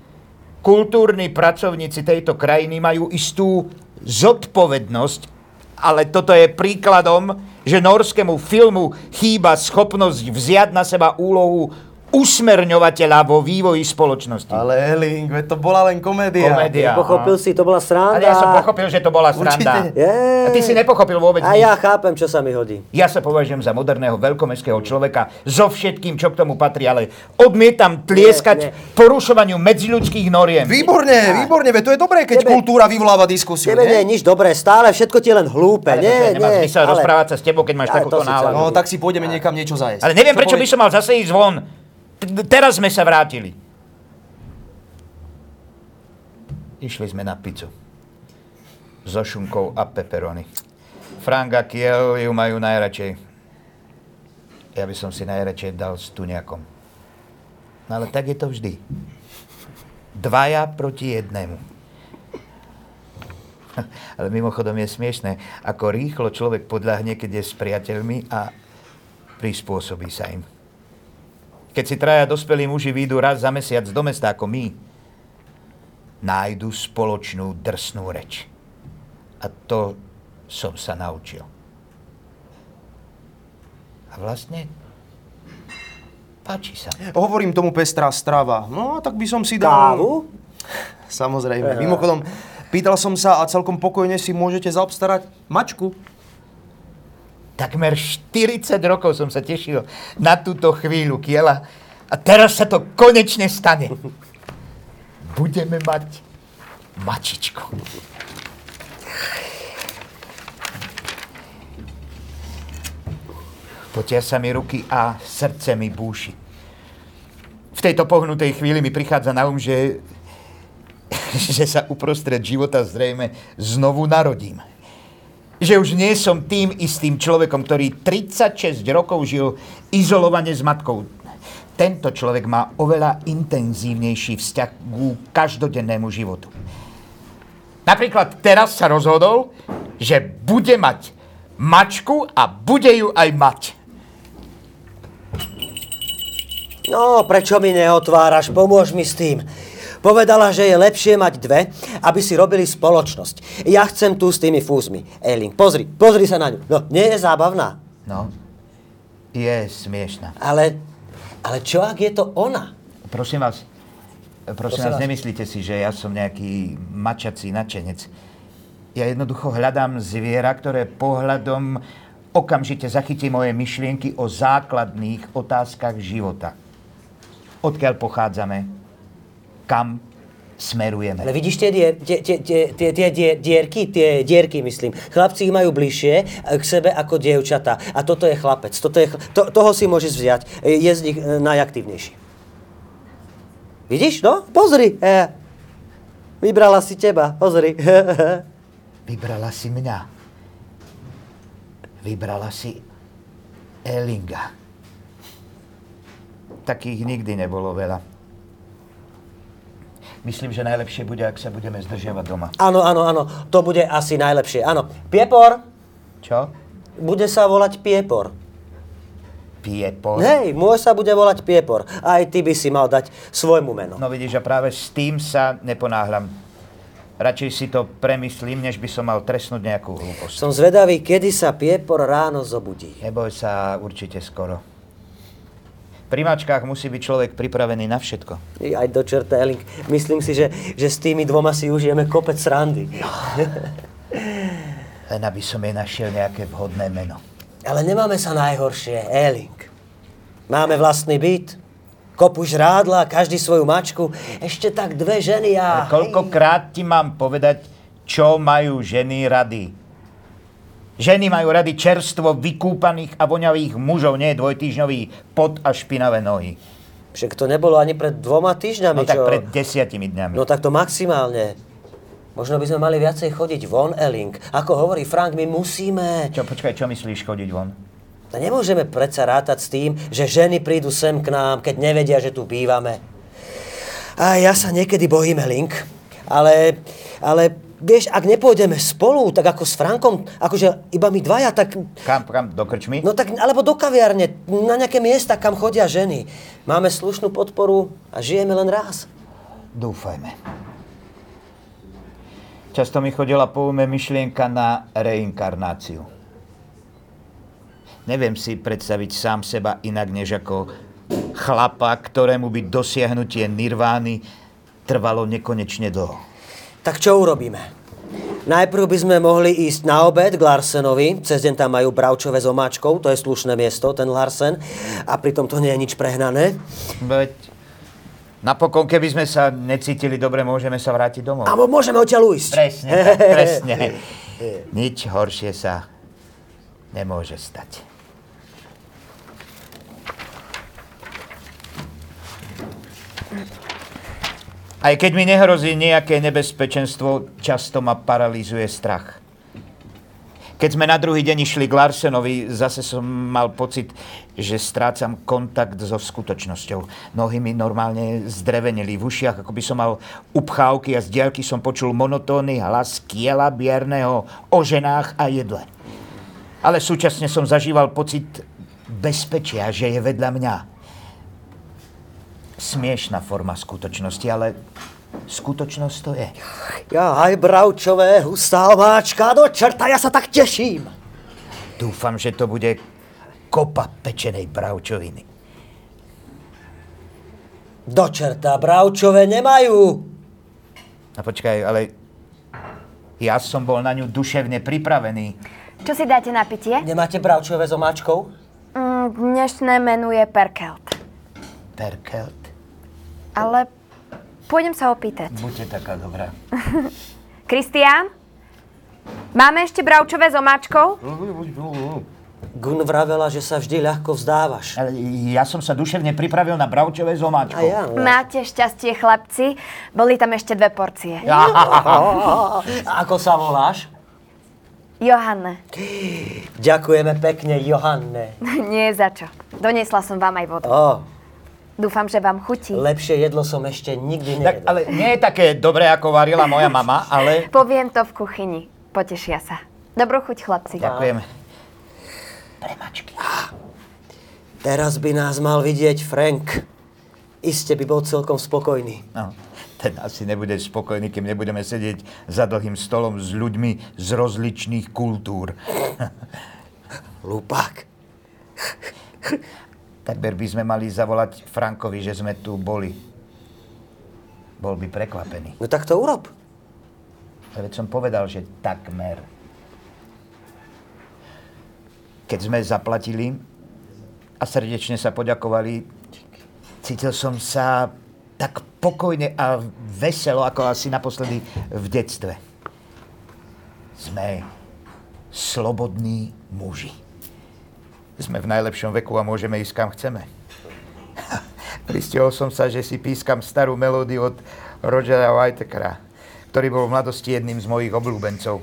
kultúrni pracovníci tejto krajiny majú istú zodpovednosť, ale toto je príkladom, že norskému filmu chýba schopnosť vziať na seba úlohu usmerňovateľa vo vývoji spoločnosti. Ale Eli, veď to bola len komédia. Komédia. Pochopil si, to bola sranda. Ale ja som pochopil, že to bola sranda. Je. A ty si nepochopil vôbec A nič. ja chápem, čo sa mi hodí. Ja sa považujem za moderného veľkomestského človeka so všetkým, čo k tomu patrí, ale odmietam tlieskať Nie, nie. porušovaniu medziľudských noriem. Výborne, výborne, to je dobré, keď Tebe- kultúra vyvoláva diskusiu, Tebe nie je nie? nič dobré, stále všetko ti je len hlúpe. Ale nie, nemá nie, zmysel rozprávať sa s tebou, keď máš Ale takúto náladu. No, tak si pôjdeme niekam niečo zajesť. Ale neviem, Čo prečo by som mal zase ísť von. Teraz sme sa vrátili. Išli sme na pizzu. So šunkou a peperony. Frank a Kiel ju majú najradšej. Ja by som si najradšej dal s tuniakom. No ale tak je to vždy. Dvaja proti jednému. Ale mimochodom je smiešné, ako rýchlo človek podľahne, keď je s priateľmi a prispôsobí sa im. Keď si traja dospelí muži výjdu raz za mesiac do mesta ako my, nájdu spoločnú drsnú reč. A to som sa naučil. A vlastne páči sa. Hovorím tomu pestrá strava. No, tak by som si dal... Kávu? Samozrejme. Mimochodom, pýtal som sa a celkom pokojne si môžete zaobstarať mačku. Takmer 40 rokov som sa tešil na túto chvíľu, Kiela. A teraz sa to konečne stane. Budeme mať mačičku. Potia sa mi ruky a srdce mi búši. V tejto pohnutej chvíli mi prichádza na um, že, že sa uprostred života zrejme znovu narodím. Že už nie som tým istým človekom, ktorý 36 rokov žil izolovane s matkou. Tento človek má oveľa intenzívnejší vzťah ku každodennému životu. Napríklad teraz sa rozhodol, že bude mať mačku a bude ju aj mať. No, prečo mi neotváraš? Pomôž mi s tým. Povedala, že je lepšie mať dve, aby si robili spoločnosť. Ja chcem tu s tými fúzmi. Eiling, pozri, pozri sa na ňu. No, nie je zábavná. No, je smiešná. Ale, ale čo ak je to ona? Prosím vás, prosím, Prosím vás, vás. nemyslíte si, že ja som nejaký mačací nadšenec. Ja jednoducho hľadám zviera, ktoré pohľadom okamžite zachytí moje myšlienky o základných otázkach života. Odkiaľ pochádzame? Kam smerujeme? Ale vidíš tie, dier, tie, tie, tie, tie, dier, dierky, tie dierky, myslím. Chlapci ich majú bližšie k sebe ako dievčatá. A toto je chlapec. Toto je, to, toho si môžeš vziať. Je z nich e, najaktívnejší. Vidíš, no? Pozri. Vybrala si teba. Pozri. Vybrala si mňa. Vybrala si Elinga. Takých nikdy nebolo veľa. Myslím, že najlepšie bude, ak sa budeme zdržiavať doma. Áno, áno, áno. To bude asi najlepšie. Áno. Piepor. Čo? Bude sa volať Piepor. Piepor? Hej, môj sa bude volať Piepor. Aj ty by si mal dať svojmu meno. No vidíš, a práve s tým sa neponáhľam. Radšej si to premyslím, než by som mal trestnúť nejakú hlúposť. Som zvedavý, kedy sa Piepor ráno zobudí. Neboj sa, určite skoro. Pri mačkách musí byť človek pripravený na všetko. Aj do čerta, Elling. Myslím si, že, že s tými dvoma si užijeme kopec srandy. Len aby som jej našiel nejaké vhodné meno. Ale nemáme sa najhoršie, Elling. Máme vlastný byt, kopu žrádla, každý svoju mačku, ešte tak dve ženy a... Ale koľkokrát ti mám povedať, čo majú ženy rady? Ženy majú rady čerstvo vykúpaných a voňavých mužov, nie dvojtýždňový pot a špinavé nohy. Však to nebolo ani pred dvoma týždňami, No tak čo... pred desiatimi dňami. No tak to maximálne. Možno by sme mali viacej chodiť von, Elling. Ako hovorí Frank, my musíme... Čo, počkaj, čo myslíš chodiť von? No nemôžeme predsa rátať s tým, že ženy prídu sem k nám, keď nevedia, že tu bývame. A ja sa niekedy bojím, Link. Ale, ale vieš, ak nepôjdeme spolu, tak ako s Frankom, akože iba my dvaja, tak... Kam, kam, do krčmy? No tak, alebo do kaviarne, na nejaké miesta, kam chodia ženy. Máme slušnú podporu a žijeme len raz. Dúfajme. Často mi chodila po ume myšlienka na reinkarnáciu. Neviem si predstaviť sám seba inak, než ako chlapa, ktorému by dosiahnutie nirvány trvalo nekonečne dlho. Tak čo urobíme? Najprv by sme mohli ísť na obed k Larsenovi. Cez deň tam majú bravčové s omáčkou, to je slušné miesto, ten Larsen. A pritom to nie je nič prehnané. Veď napokon, keby sme sa necítili dobre, môžeme sa vrátiť domov. A môžeme odtiaľ ujsť. Presne, tak, presne. Nič horšie sa nemôže stať. Aj keď mi nehrozí nejaké nebezpečenstvo, často ma paralizuje strach. Keď sme na druhý deň išli k Larsenovi, zase som mal pocit, že strácam kontakt so skutočnosťou. Nohy mi normálne zdrevenili v ušiach, ako by som mal upchávky a z diaľky som počul monotónny hlas kiela bierneho o ženách a jedle. Ale súčasne som zažíval pocit bezpečia, že je vedľa mňa. Smiešná forma skutočnosti, ale skutočnosť to je. Ja aj bravčové, hustá omáčka, do čerta, ja sa tak teším. Dúfam, že to bude kopa pečenej bravčoviny. Do čerta, bravčové nemajú. A počkaj, ale ja som bol na ňu duševne pripravený. Čo si dáte na pitie? Nemáte bravčové s omáčkou? Mm, dnešné menu je perkelt. Perkelt, Ale pôjdem sa opýtať. buďte taká dobrá. Kristián? Máme ešte bravčové s omáčkou? Gun vravela, že sa vždy ľahko vzdávaš. Ale ja som sa duševne pripravil na bravčové s A omáčkou. ja. Máte šťastie, chlapci. Boli tam ešte dve porcie. A ako sa voláš? Johanne, Ďakujeme pekne, Johanne. nie za čo. Doniesla som vám aj vodu. Ó, Dúfam, že vám chutí. lepšie jedlo som ešte nikdy Tak, nejedol. ale nie je také dobré, ako varila moja mama, ale... Poviem to v kuchyni. Potešia sa. Dobrú chuť, chlapci. Ďakujeme. Teraz by nás mal vidieť Frank. Iste by bol celkom spokojný. No, ten asi nebude spokojný, kým nebudeme sedieť za dlhým stolom s ľuďmi z rozličných kultúr. Lupák. Takber by sme mali zavolať Frankovi, že sme tu boli. Bol by prekvapený. No tak to urob. Ale veď som povedal, že takmer. Keď sme zaplatili a srdečne sa poďakovali, cítil som sa tak pokojne a veselo, ako asi naposledy v detstve. Sme slobodní muži. Sme v najlepšom veku a môžeme ísť kam chceme. Pristihol som sa, že si pískam starú melódiu od Rogera Whitakera, ktorý bol v mladosti jedným z mojich obľúbencov.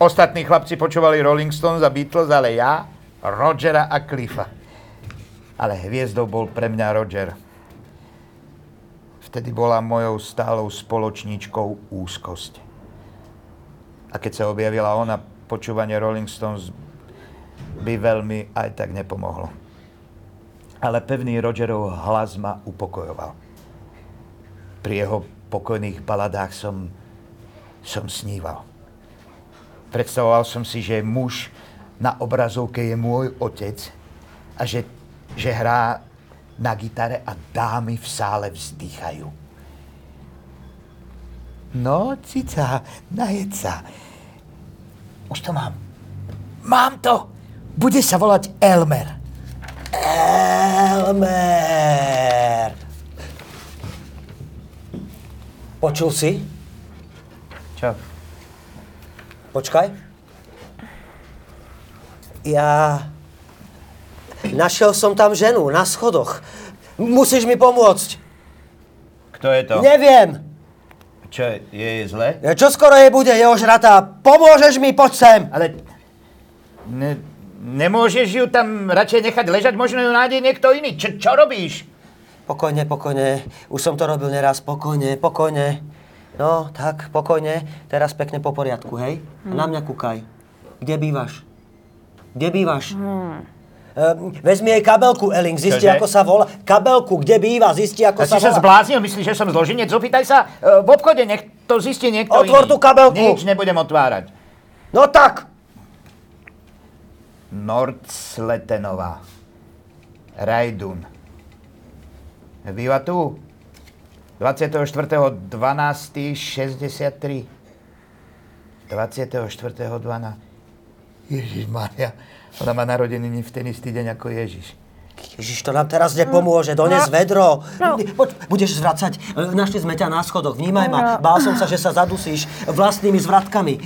Ostatní chlapci počúvali Rolling Stones a Beatles, ale ja Rogera a Cliffa. Ale hviezdou bol pre mňa Roger. Vtedy bola mojou stálou spoločníčkou úzkosť. A keď sa objavila ona, počúvanie Rolling Stones by veľmi aj tak nepomohlo. Ale pevný Rogerov hlas ma upokojoval. Pri jeho pokojných baladách som, som sníval. Predstavoval som si, že muž na obrazovke je môj otec a že, že hrá na gitare a dámy v sále vzdychajú. No, cica, najed sa. Už to mám. Mám to! Bude sa volať Elmer. Elmer. Počul si? Čo? Počkaj. Ja... Našiel som tam ženu na schodoch. Musíš mi pomôcť. Kto je to? Neviem. Čo, je jej zle? Čo skoro jej bude, je ožratá. Pomôžeš mi, poď sem. Ale ne, nemôžeš ju tam radšej nechať ležať, možno ju nájde niekto iný. Čo, čo robíš? Pokojne, pokojne. Už som to robil neraz. Pokojne, pokojne. No, tak, pokojne. Teraz pekne po poriadku, hej? A na mňa kúkaj. Kde bývaš? Kde bývaš? Ehm, vezmi jej kabelku, Elling, zisti, Čože? ako sa volá. Kabelku, kde býva, zisti, ako A sa si sa volá. zbláznil? Myslíš, že som zložinec? Opýtaj sa Nordsletanová. Rajdun. Býva tu. 24.12.63. 24.12. Ježiš Maria. Ona má narodeniny v ten istý deň ako Ježiš. Ježiš, to nám teraz nepomôže, dones vedro. Poď, budeš zvracať. E, Našli sme ťa na schodoch, vnímaj ma. Bál som sa, že sa zadusíš vlastnými zvratkami.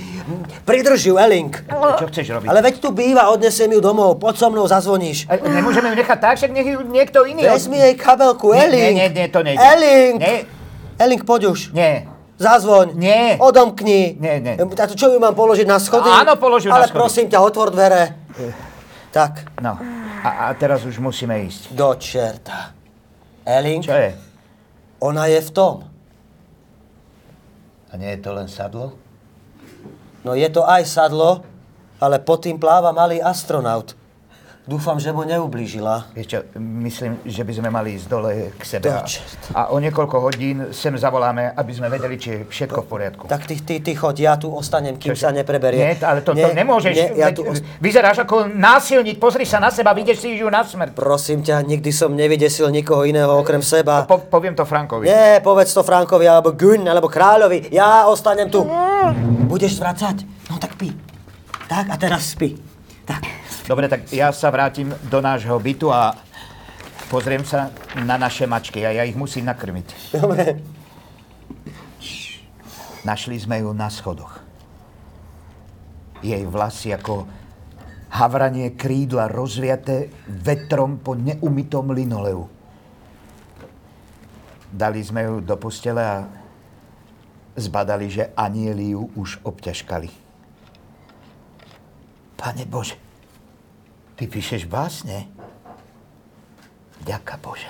Pridrž ju, Elling. Čo chceš robiť? Ale veď tu býva, odnesiem ju domov, poď so mnou, zazvoníš. A Nemôžeme ju nechať tak, však nech ju niekto iný... Vezmi jej kabelku, Nie, Elling. nie, nie, to nejde. Elling. Nie. Elling, poď už. Nie. Zazvoň. Nie. Odomkni. Nie, nie. A to čo ju mám položiť na schody? Áno, polož ju na Ale schody. prosím ťa, otvor dvere. Tak, No. A, a teraz už musíme ísť. do čerta. Elling, Čo je? ona je v tom. A nie je to len sadlo? No je to aj sadlo, ale pod tým pláva malý astronaut. Dúfam, že mu neublížila. Čo, myslím, že by sme mali ísť dole k sebe. A, a o niekoľko hodín sem zavoláme, aby sme vedeli, či je všetko v poriadku. Tak ty, ty, ty choď, ja tu ostanem, kým Čože? sa nepreberie. Nie, ale to, to nemôžeš. Nie, ja tu Vyzeráš ako násilník, pozri sa na seba, vidieš si ju na smrť. Prosím ťa, nikdy som nevydesil nikoho iného okrem seba. Po, poviem to Frankovi. Nie, povedz to Frankovi, alebo Gun, alebo kráľovi. Ja ostanem tu. Budeš zvracať? No tak pí. Tak, a teraz spí. Dobre, tak ja sa vrátim do nášho bytu a pozriem sa na naše mačky a ja ich musím nakrmiť. Dobre. Našli sme ju na schodoch. Jej vlasy ako havranie krídla rozviaté vetrom po neumytom linoleu. Dali sme ju do postele a zbadali, že anieli ju už obťažkali. Pane Bože, ty píšeš básne? Ďaká Bože.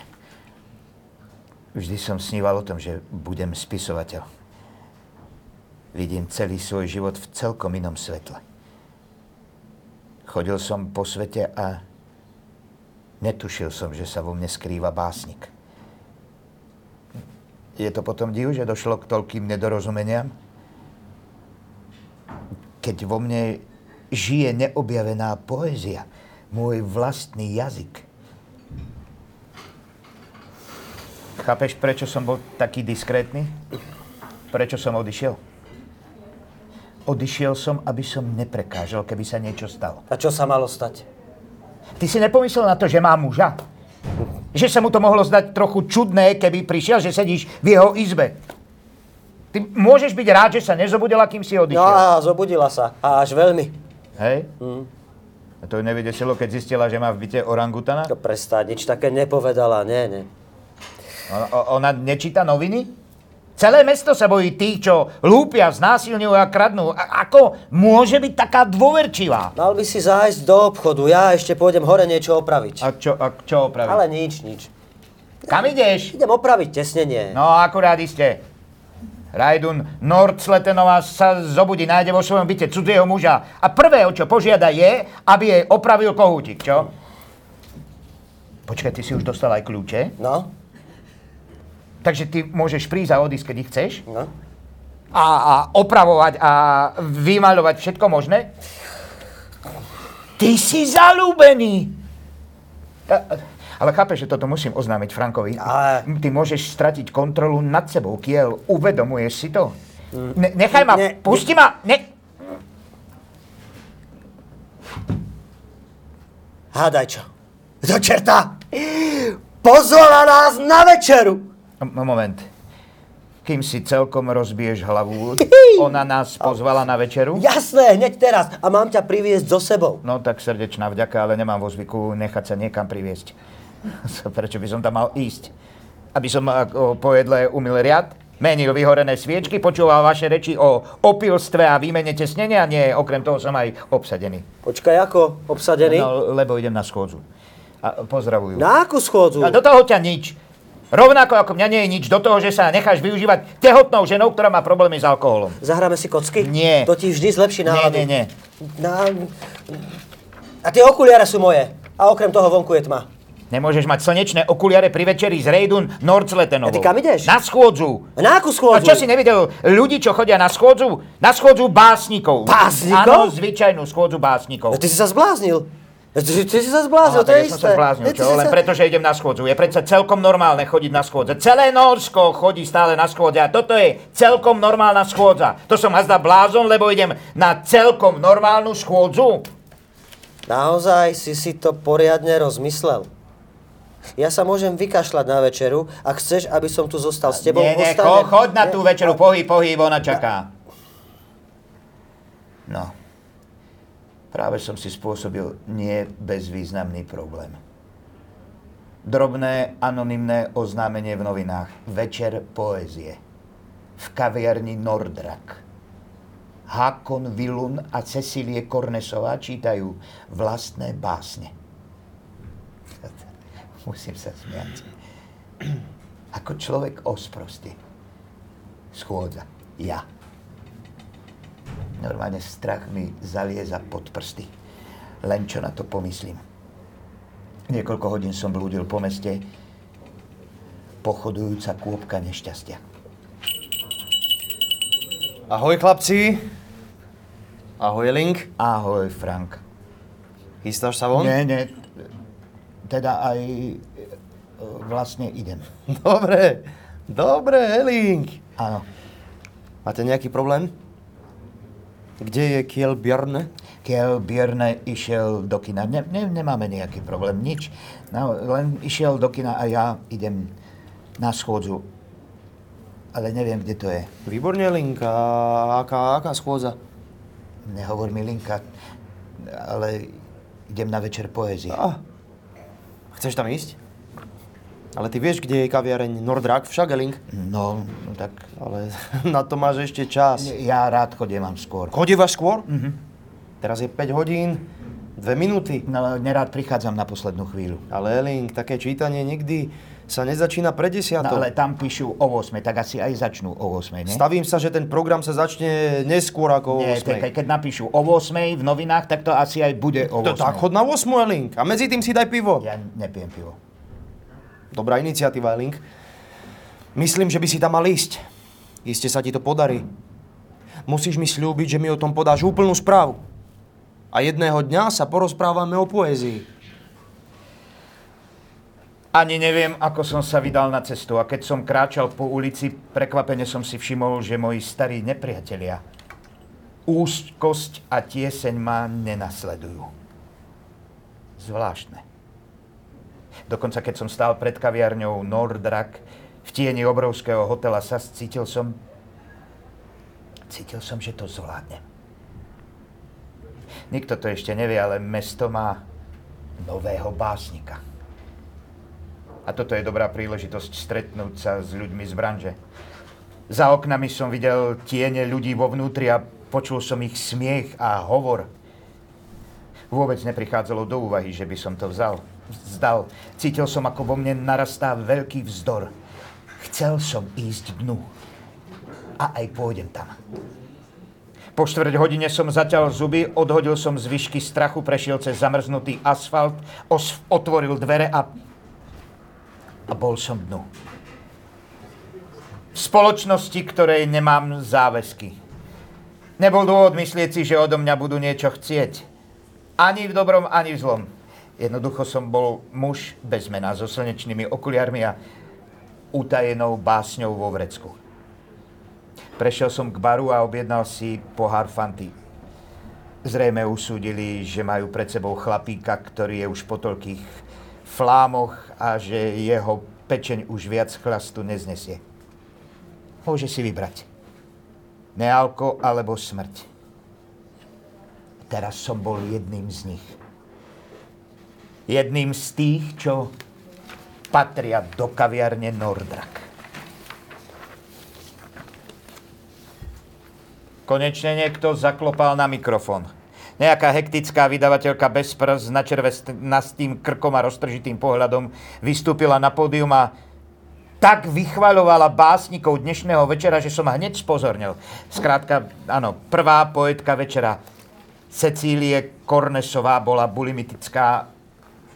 Vždy som sníval o tom, že budem spisovateľ. Vidím celý svoj život v celkom inom svetle. Chodil som po svete a netušil som, že sa vo mne skrýva básnik. Je to potom div, že došlo k toľkým nedorozumeniam? Keď vo mne žije neobjavená poézia, môj vlastný jazyk. Chápeš, prečo som bol taký diskrétny? Prečo som odišiel? Odišiel som, aby som neprekážal, keby sa niečo stalo. A čo sa malo stať? Ty si nepomyslel na to, že má muža? Že sa mu to mohlo zdať trochu čudné, keby prišiel, že sedíš v jeho izbe. Ty môžeš byť rád, že sa nezobudila, kým si No odišiel. a zobudila sa. A až veľmi. Hej? A to ju nevydesilo, keď zistila, že má v byte orangutana? To prestať, nič také nepovedala, nie, nie. Ona, ona nečíta noviny? Celé mesto sa bojí tých, čo lúpia, znásilňujú a kradnú. A ako môže byť taká dôverčivá? Mal by si zájsť do obchodu, ja ešte pôjdem hore niečo opraviť. A čo, a čo opraviť? Ale nič, nič. Kam ideš? Idem opraviť tesnenie. No, akurát iste. Rajdun Nordstletenová sa zobudí, nájde vo svojom byte cudzieho muža a prvé, o čo požiada je, aby jej opravil kohútik, čo? Počkaj, ty si už dostal aj kľúče? No, Takže ty môžeš prísť a odísť, ich chceš? no. A, a opravovať a vymaľovať všetko možné? Ty si zalúbený! A- Ale chápeš, že toto musím oznámiť Frankovi. Ale- Ty môžeš stratiť kontrolu nad sebou, Kiel. Uvedomuješ si to? Ne, nechaj ma, Ne- pusti ma! Ne... Hádaj čo. Do čerta! Pozvala nás na večeru! M- Moment. Kým si celkom rozbiješ hlavu, ona nás pozvala na večeru? Jasné, hneď teraz. A mám ťa priviesť so sebou. No tak srdečná vďaka, ale nemám vo zvyku nechať sa niekam priviesť. Prečo by som tam mal ísť? Aby som ako po jedle umil riad, menil vyhorené sviečky, počúval vaše reči o opilstve a výmene tesnenia? Nie, okrem toho som aj obsadený. Počkaj, ako? Obsadený? No, lebo idem na schôdzu. A pozdravujú. Na akú schôdzu? A do toho ťa nič. Rovnako ako mňa nie je nič do toho, že sa necháš využívať tehotnou ženou, ktorá má problémy s alkoholom. Zahráme si kocky? Nie. To ti vždy zlepší Nie, náladu. nie, nie. Na... A tie okuliare sú moje. A okrem toho vonku je tma. Nemôžeš mať slnečné okuliare pri večeri s Rejdun Nordsletonovou. A ty kam ideš? Na schôdzu. Na akú A schôdzu? čo si nevidel ľudí, čo chodia na schôdzu? Na schôdzu básnikov. Básnikov? Áno, zvyčajnú schôdzu básnikov. No, Ty si sa zbláznil. Ty, ty si sa zbláznil, Aha, to je ja som isté. sa zbláznil, čo? Len sa- preto, že idem na schôdzu. Je predsa celkom normálne chodiť na schôdze. Celé Norsko chodí stále na schôdze a toto je celkom normálna schôdza. To som azda blázon, lebo idem na celkom normálnu schôdzu. Naozaj si si to poriadne rozmyslel. Ja sa môžem vykašľať na večeru, ak chceš, aby som tu zostal s tebou. Nie, nie, ostanem- cho, choď na tú večeru, pohyb, pohyb, ona čaká. No. Práve som si spôsobil nie bezvýznamný problém. Drobné, anonymné oznámenie v novinách. Večer poézie. V kaviarni Nordrak. Hakon Vilun a Cecílie Kornesová čítajú vlastné básne. Musím sa smiať. Ako človek osprostý. Schôdza. Ja. Normálne strach mi zalieza pod prsty. Len čo na to pomyslím. Niekoľko hodín som blúdil po meste, pochodujúca kôpka nešťastia. Ahoj chlapci. Ahoj Link. Ahoj, Frank. Chystáš sa von? Nie, nie. Teda aj e, vlastne idem. Dobre. Dobre, Link. Áno. Máte nejaký problém? Kde je Kiel Björne? Kiel Bierne išiel do kina. Ne, ne, nemáme nejaký problém, nič. No, len išiel do kina a ja idem na schôdzu. Ale neviem, kde to je. Výborne, Link. A aká, aká schôdza? Nehovor mi Linka, ale idem na večer poézie. A, chceš tam ísť? Ale ty vieš, kde je kaviareň Nordrak však, Link? No, no tak Ale na to máš ešte čas. ja rád chodím skôr. Chodívaš skôr? Mhm. Teraz je 5 hodín, 2 minúty. No, nerád prichádzam na poslednú chvíľu. Ale Elling, také čítanie nikdy sa nezačína pre No, desiatou. ale tam píšu o 8, tak asi aj začnú o 8, nie? Stavím sa, že ten program sa začne neskôr ako o Nie, 8. tak, keď napíšu o 8 v novinách, tak to asi aj bude o 8. To tak, chod na 8, Elling. A medzi tým si daj pivo. Ja nepijem pivo. Dobrá iniciatíva, Elling. Myslím, že by si tam mal ísť. Iste sa ti to podarí. Musíš mi slúbiť, že mi o tom podáš úplnú správu. A jedného dňa sa porozprávame o poézii. Ani neviem, ako som sa vydal na cestu a keď som kráčal po ulici, prekvapene som si všimol, že moji starí nepriatelia úzkosť a tieseň ma nenasledujú. Zvláštne. Dokonca keď som stál pred kaviarňou Nordrak v tieni obrovského hotela SAS, cítil som, cítil som, že to zvládnem. Nikto to ešte nevie, ale mesto má nového básnika. A toto je dobrá príležitosť stretnúť sa s ľuďmi z branže. Za oknami som videl tiene ľudí vo vnútri a počul som ich smiech a hovor. Vôbec neprichádzalo do úvahy, že by som to vzal, vzdal. Cítil som, ako vo mne narastá veľký vzdor. Chcel som ísť dnu. A aj pôjdem tam. Po štvrť hodine som zaťal zuby, odhodil som zvyšky strachu, prešiel cez zamrznutý asfalt, otvoril dvere a a bol som dnu. V spoločnosti, ktorej nemám záväzky. Nebol dôvod myslieť si, že odo mňa budú niečo chcieť. Ani v dobrom, ani v zlom. Jednoducho som bol muž bez mena, so slnečnými okuliarmi a utajenou básňou vo vrecku. Prešiel som k baru a objednal si pohár fanty. Zrejme usúdili, že majú pred sebou chlapíka, ktorý je už po toľkých flámoch a že jeho pečeň už viac chlastu neznesie. Môže si vybrať. Nealko alebo smrť. Teraz som bol jedným z nich. Jedným z tých, čo patria do kaviarne Nordrak. Konečne niekto zaklopal na mikrofón. Nejaká hektická vydavateľka bez prs, na červe krkom a roztržitým pohľadom vystúpila na pódium a tak vychvaľovala básnikov dnešného večera, že som hneď spozornil. Skrátka, áno, prvá poetka večera, Cecílie Kornesová, bola bulimitická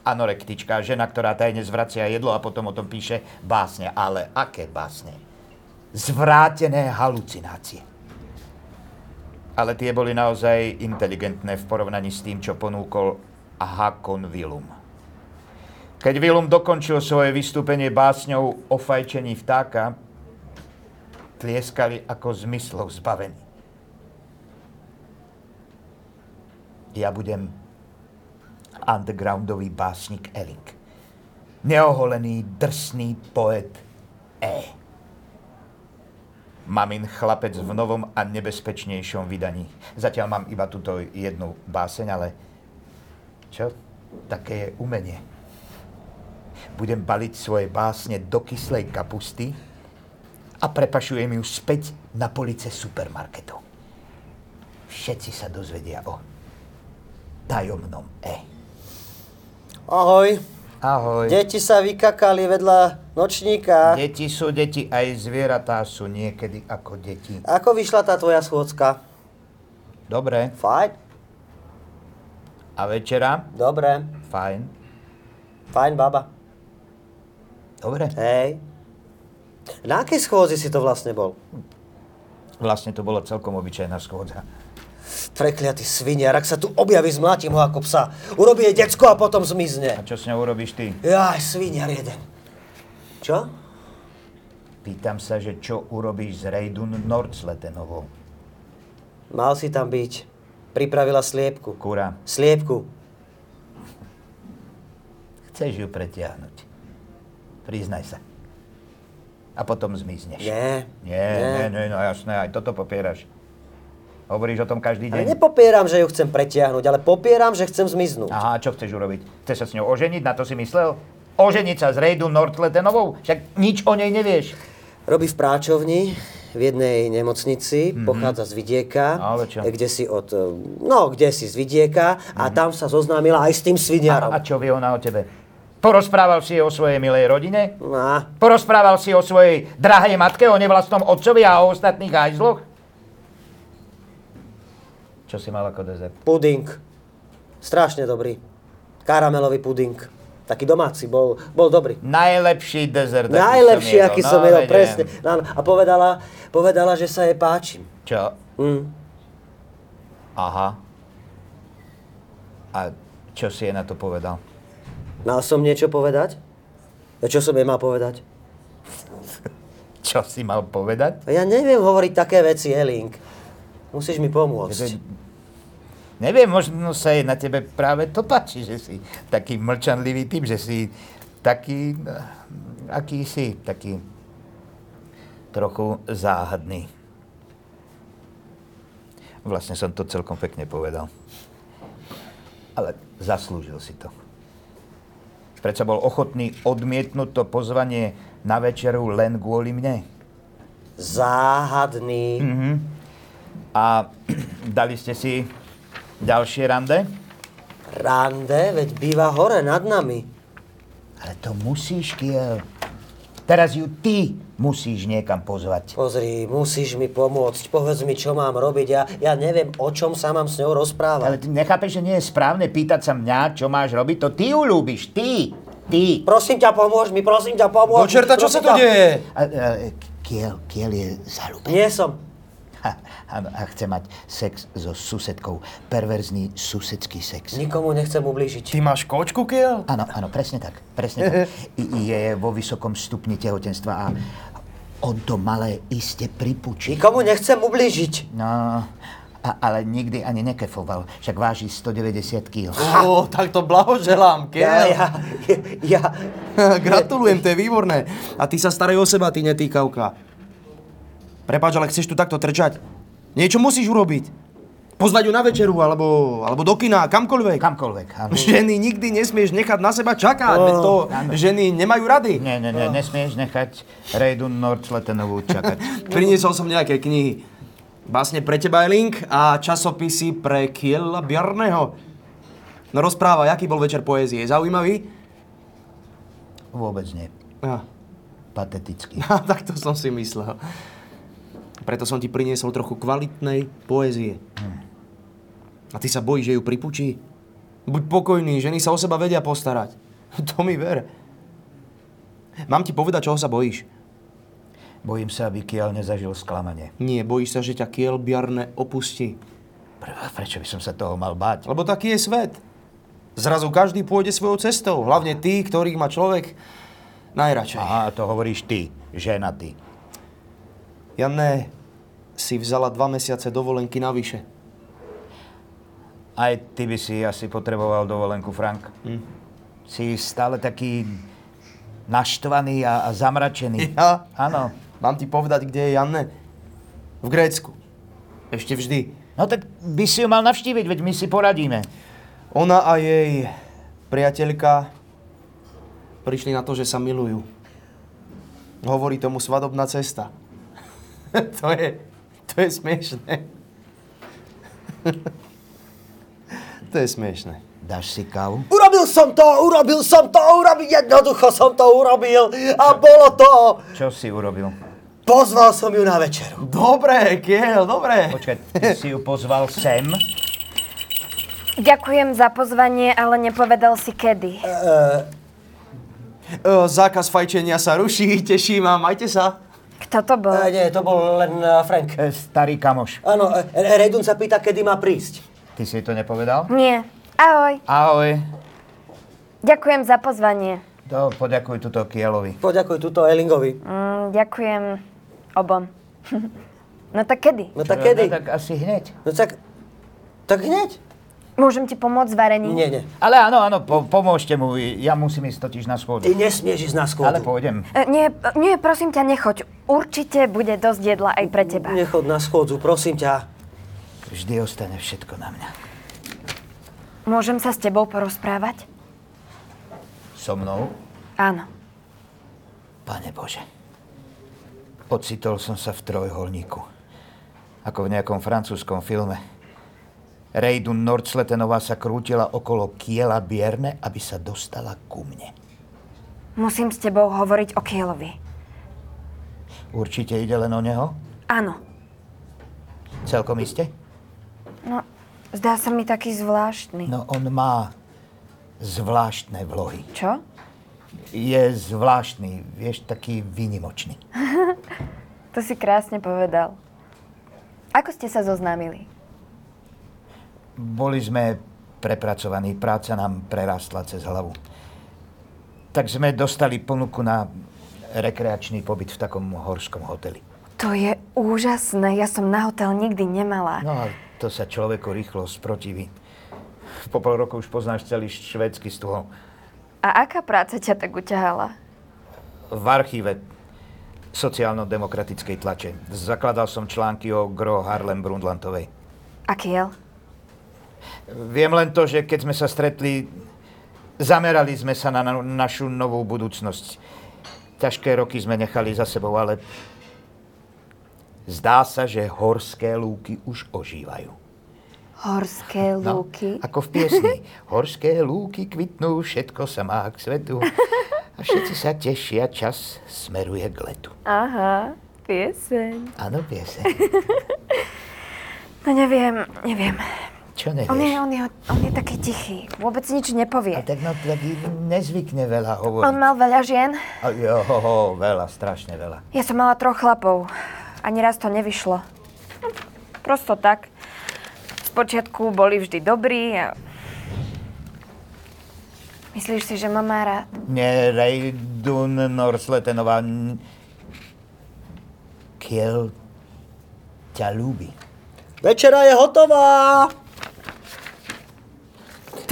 anorektička, žena, ktorá tajne zvracia jedlo a potom o tom píše básne. Ale aké básne? Zvrátené halucinácie. Ale tie boli naozaj inteligentné v porovnaní s tým, čo ponúkol Hakon Willum. Keď Willum dokončil svoje vystúpenie básňou o fajčení vtáka, tlieskali ako zmyslov zbavení. Ja budem undergroundový básnik Elling. Neoholený, drsný poet E. Mamin chlapec v novom a nebezpečnejšom vydaní. Zatiaľ mám iba túto jednu báseň, ale čo? Také je umenie. Budem baliť svoje básne do kyslej kapusty a prepašujem ju späť na police supermarketov. Všetci sa dozvedia o tajomnom E. Ahoj. Ahoj. Deti sa vykakali vedľa nočníka. Deti sú deti, aj zvieratá sú niekedy ako deti. Ako vyšla tá tvoja schôdzka? Dobre. Fajn? A večera? Dobre. Fajn. Fajn, baba. Dobre. Hej. Na akej schôdzi si to vlastne bol? Vlastne to bolo celkom obyčajná schôdza. Prekliatý sviniar, ak sa tu objaví, zmlátim ho ako psa. Urobí jej decko a potom A zmizne. čo s ňou urobíš ty? Jaj, sviniar jeden. Čo? Pýtam sa, že čo urobíš s Rejdun Nordsletenovou? Mal si tam byť. Pripravila sliepku. Kura, Sliepku. chceš ju pretiahnuť. Priznaj sa. A potom zmizneš. Nie. Nie, nie, nie, no jasné, aj toto popieraš. Hovoríš o tom každý Ale deň? nepopieram, že ju chcem pretiahnuť, ale popieram, že chcem zmiznúť. Aha, čo chceš urobiť? Chceš sa s ňou oženiť? Na to si myslel? Oženiť sa s Rejdun Nordletenovou? Však nič o nej nevieš. Robí v práčovni, v jednej nemocnici, pochádza z vidieka, Ale kde si od, no, kde si z vidieka a tam sa zoznámila aj s tým sviniarom. A, a čo vie ona o tebe? Porozprával si o svojej milej rodine? A, Porozprával si o svojej drahej matke, o nevlastnom otcovi a o ostatných hajzloch? Čo si mal ako dezert? puding. Strašne dobrý. Karamelový puding. Taký domáci, bol, bol dobrý. Najlepší dezert, aký Najlepší, som jedol. aký som No, jedol, presne. Áno, A povedala, povedala, že sa jej páčim. Čo? Mm. Aha. A čo si jej na to povedal? Mal som niečo povedať? A čo som jej mal povedať? Čo si mal povedať? Ja neviem hovoriť také veci, Elink. Musíš mi pomôcť. Neviem, možno sa jej na tebe práve to páči, že si taký mlčanlivý typ, že si taký, eh, aký si, taký trochu záhadný. Vlastne som to celkom pekne povedal. Ale zaslúžil si to. Prečo bol ochotný odmietnúť to pozvanie na večeru len kvôli mne? Záhadný. Mhm. A dali ste si ďalšie rande? Rande, veď býva hore nad nami. Ale to musíš, Kiel. Teraz ju ty musíš niekam pozvať. Pozri, musíš mi pomôcť. Povedz mi, čo mám robiť. Ja, ja neviem, o čom sa mám s ňou Ale rozprávať. ty nechápeš, že nie je správne pýtať sa mňa, čo máš robiť? To ty ju ľúbiš, ty, ty. Prosím ťa, pomôž mi, prosím ťa, pomôž Do čerta, mi. čo sa tu deje? Kiel, Kiel je zalúbený. Nie som. Ha, a chce mať sex so susedkou. Perverzný susedský sex. Nikomu nechcem ublížiť. Ty máš kočku, Kiel? Áno, áno, presne tak. Presne tak. Je vo vysokom stupni tehotenstva a on to malé iste pripučí. Nikomu nechcem ublížiť. No, a, ale nikdy ani nekefoval. Však váži 190 kg. Ó, tak to blahoželám, Ja, Kiel. ja, ja, Gratulujem, to je výborné. A ty sa staraj o seba, ty netýkavka. Prepač, ale chceš tu takto trčať? Niečo musíš urobiť. Pozvať ju na večeru, alebo, alebo do kina, kamkoľvek. Kamkoľvek, áno. Ženy nikdy nesmieš nechať na seba čakať, veď to áno. ženy nemajú rady. Nie, nie, nie, nesmieš nechať Reidun Nordschlettenovú čakať. Priniesol som nejaké knihy. Básne pre teba je link a časopisy pre Kiela Bjarného. No rozpráva, aký bol večer poézie. Zaujímavý? Vôbec nie. Ja. Patetický. Tak to som si myslel. Preto som ti priniesol trochu kvalitnej poézie. A ty sa bojíš, že ju pripučí? Buď pokojný, ženy sa o seba vedia postarať. To mi ver. Mám ti povedať, čoho sa bojíš? Bojím sa, aby Kiel nezažil sklamanie. Nie, bojíš sa, že ťa Kiel Bjarne opustí. Pre, prečo by som sa toho mal báť? Lebo taký je svet. Zrazu každý pôjde svojou cestou. Hlavne tí, ktorých má človek najradšej. Aha, to hovoríš ty, žena ty. Janné, si vzala dva mesiace dovolenky navyše. Aj ty by si asi potreboval dovolenku, Frank. Hm. Si stále taký naštvaný a, a zamračený. Ja? Áno. Mám ti povedať, kde je Janne? V Grécku. Ešte vždy. No tak by si ju mal navštíviť, veď my si poradíme. Ona a jej priateľka prišli na to, že sa milujú. Hovorí tomu svadobná cesta. to je, to je smiešné. to je smiešné. Dáš si kávu? Urobil som to, urobil som to, urobil, jednoducho som to urobil a bolo to. Čo si urobil? Pozval som ju na večeru. Dobre, Kiel, dobre. Počkaj, ty si ju pozval sem? Ďakujem za pozvanie, ale nepovedal si kedy. E, zákaz fajčenia sa ruší, teší ma, majte sa. Kto to bol? E, nie, to bol len uh, Frank. E, Starý kamoš. Áno, e, Rejdun sa pýta, kedy má prísť. Ty si to nepovedal? Nie. Ahoj. Ahoj. Ďakujem za pozvanie. To poďakuj tuto Kielovi. Poďakuj tuto Elingovi. Mm, ďakujem obom. no tak kedy? No tak No, kedy? tak asi hneď. No tak, tak hneď. Môžem ti pomôcť s varením? Nie, nie. Ale áno, áno, po, pomôžte mu. Ja musím ísť totiž na schôdzu. Ty nesmieš ísť na schôdzu. Ale pôjdem. E, nie, nie, prosím ťa, nechoď. Určite bude dosť jedla aj pre teba. Nechod na schôdzu, prosím ťa. Vždy ostane všetko na mňa. Môžem sa s tebou porozprávať? So mnou? Áno. Pane Bože. Ocitol som sa v trojholníku. Ako v nejakom francúzskom filme. Reidun Nordsletenová sa krútila okolo Kiela Bierne, aby sa dostala ku mne. Musím s tebou hovoriť o Kielovi. Určite ide len o neho? Áno. Celkom iste? No, zdá sa mi taký zvláštny. No on má zvláštne vlohy. Čo? Je zvláštny, vieš, taký výnimočný. To si krásne povedal. Ako ste sa zoznámili? Boli sme prepracovaní, práca nám prerastla cez hlavu. Tak sme dostali ponuku na rekreačný pobyt v takom horskom hoteli. To je úžasné. Ja som na hotel nikdy nemala. No a to sa človeku rýchlo sprotiví. Po pol roku už poznáš celý švédsky stôl. A aká práca ťa tak uťahala? V archíve sociálno-demokratickej tlače. Zakladal som články o Gro Harlem Brundtlandovej. A Kiel? Viem len to, že keď sme sa stretli, zamerali sme sa na na našu novú budúcnosť. Ťažké roky sme nechali za sebou, ale zdá sa, že horské lúky už ožívajú. Horské lúky? No, ako v piesni. Horské lúky kvitnú, všetko sa má k svetu. A všetci sa tešia, čas smeruje k letu. Aha, pieseň. Áno, pieseň. No neviem, neviem. Čo On je, nevieš? on, je, on je taký tichý. Vôbec nič nepovie. A tak no, tak nezvykne veľa hovoriť. On mal veľa žien. A Jo, ho, ho, veľa, strašne veľa. Ja som mala troch chlapov. Ani raz to nevyšlo. Hm, Prosto tak. Spočiatku boli vždy dobrí a... Myslíš si, že ma má rád? Nie, Reidun Norsletenová. Kiel ťa ľúbi. Večera je hotová!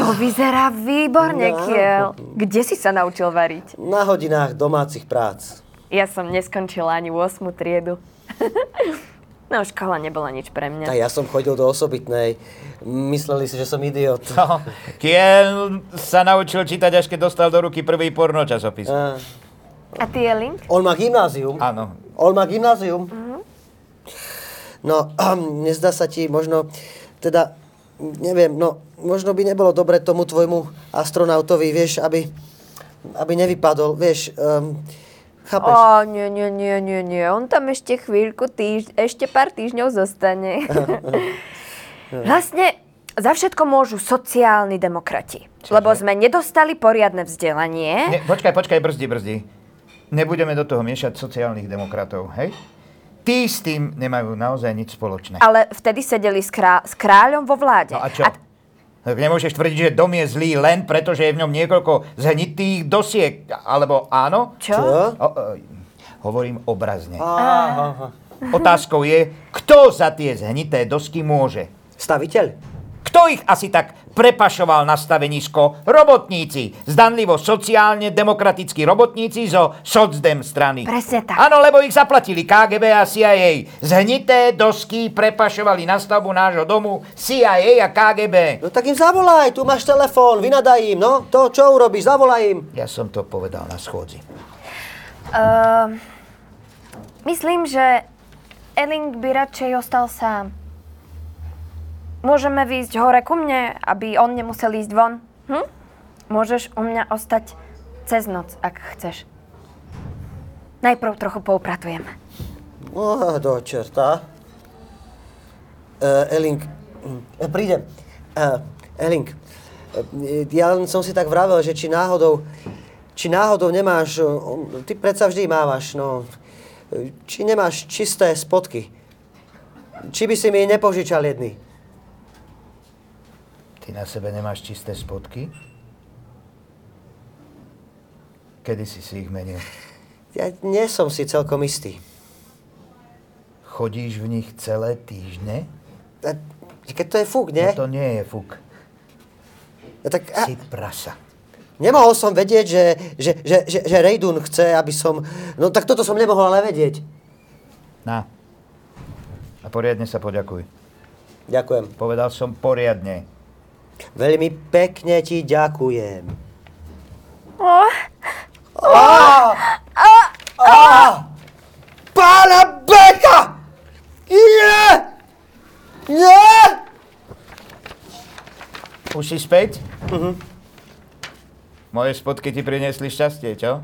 To vyzerá výborne, No. Kiel. Kde si sa naučil variť? Na hodinách domácich prác. Ja som neskončila ani 8 triedu. no, škola nebola nič pre A mňa. ja som chodil do osobitnej. Mysleli si, že som idiot. No, Kiel sa naučil čítať, až keď dostal do ruky prvý porno časopis. Á, A ty je link? On má gymnázium. Áno. On má gymnázium. No, nezdá sa ti možno, teda, neviem, no, možno by nebolo dobre tomu tvojmu astronautovi, vieš, aby, aby nevypadol, vieš, um, chápeš? Ó, nie, nie, nie, nie, nie. On tam ešte chvíľku, týž, ešte pár týždňov zostane. vlastne za všetko môžu sociálni demokrati. Lebo sme nedostali poriadne vzdelanie. Ne, počkaj, počkaj, brzdi, brzdi. Nebudeme do toho miešať sociálnych demokratov, hej? Tí s tým nemajú naozaj nič spoločné. Ale vtedy sedeli s, krá- s kráľom vo vláde. No a čo? Tak nemôžeš tvrdiť, že dom je zlý len preto, že je v ňom niekoľko zhnitých dosiek, alebo áno? Čo? O, o, hovorím obrazne. Aha. Otázkou je, kto za tie zhnité dosky môže? Staviteľ? Kto ich asi tak prepašoval na stavenisko? Robotníci. Zdanlivo sociálne demokratickí robotníci zo socdem strany. Presne tak. Áno, lebo ich zaplatili KGB a CIA. Zhnité dosky prepašovali na stavbu nášho domu CIA a KGB. No tak im zavolaj, tu máš telefón, vynadaj im, no, to čo urobíš, zavolaj im. Ja som to povedal na schôdzi. Uh, myslím, že Elling by radšej ostal sám. Môžeme výjsť hore ku mne, aby on nemusel ísť von? Hm? Môžeš u mňa ostať cez noc, ak chceš. Najprv trochu poupratujem. No, do čerta. Uh, Elling, uh, prídem. Uh, Elling, uh, ja som si tak vravel, že či náhodou, či náhodou nemáš, uh, ty predsa vždy mávaš, no, či nemáš čisté spotky. Či by si mi nepožičal jedny. Ty na sebe nemáš čisté spotky? Kedy si si ich menil? Ja nie som si celkom istý. Chodíš v nich celé týždne? A, keď to je fúk, nie? No to nie je fuk. Ja, tak, a, Si prasa. nemohol som vedieť, že, že, že, že, že Rejdun chce, aby som... No tak toto som nemohol ale vedieť. Na. A poriadne sa poďakuj. Ďakujem. Povedal som poriadne. Veľmi pekne ti ďakujem. Oh, Pá! pána Beka! Nie! Nie! Už si späť? Moje spotky ti priniesli šťastie, čo?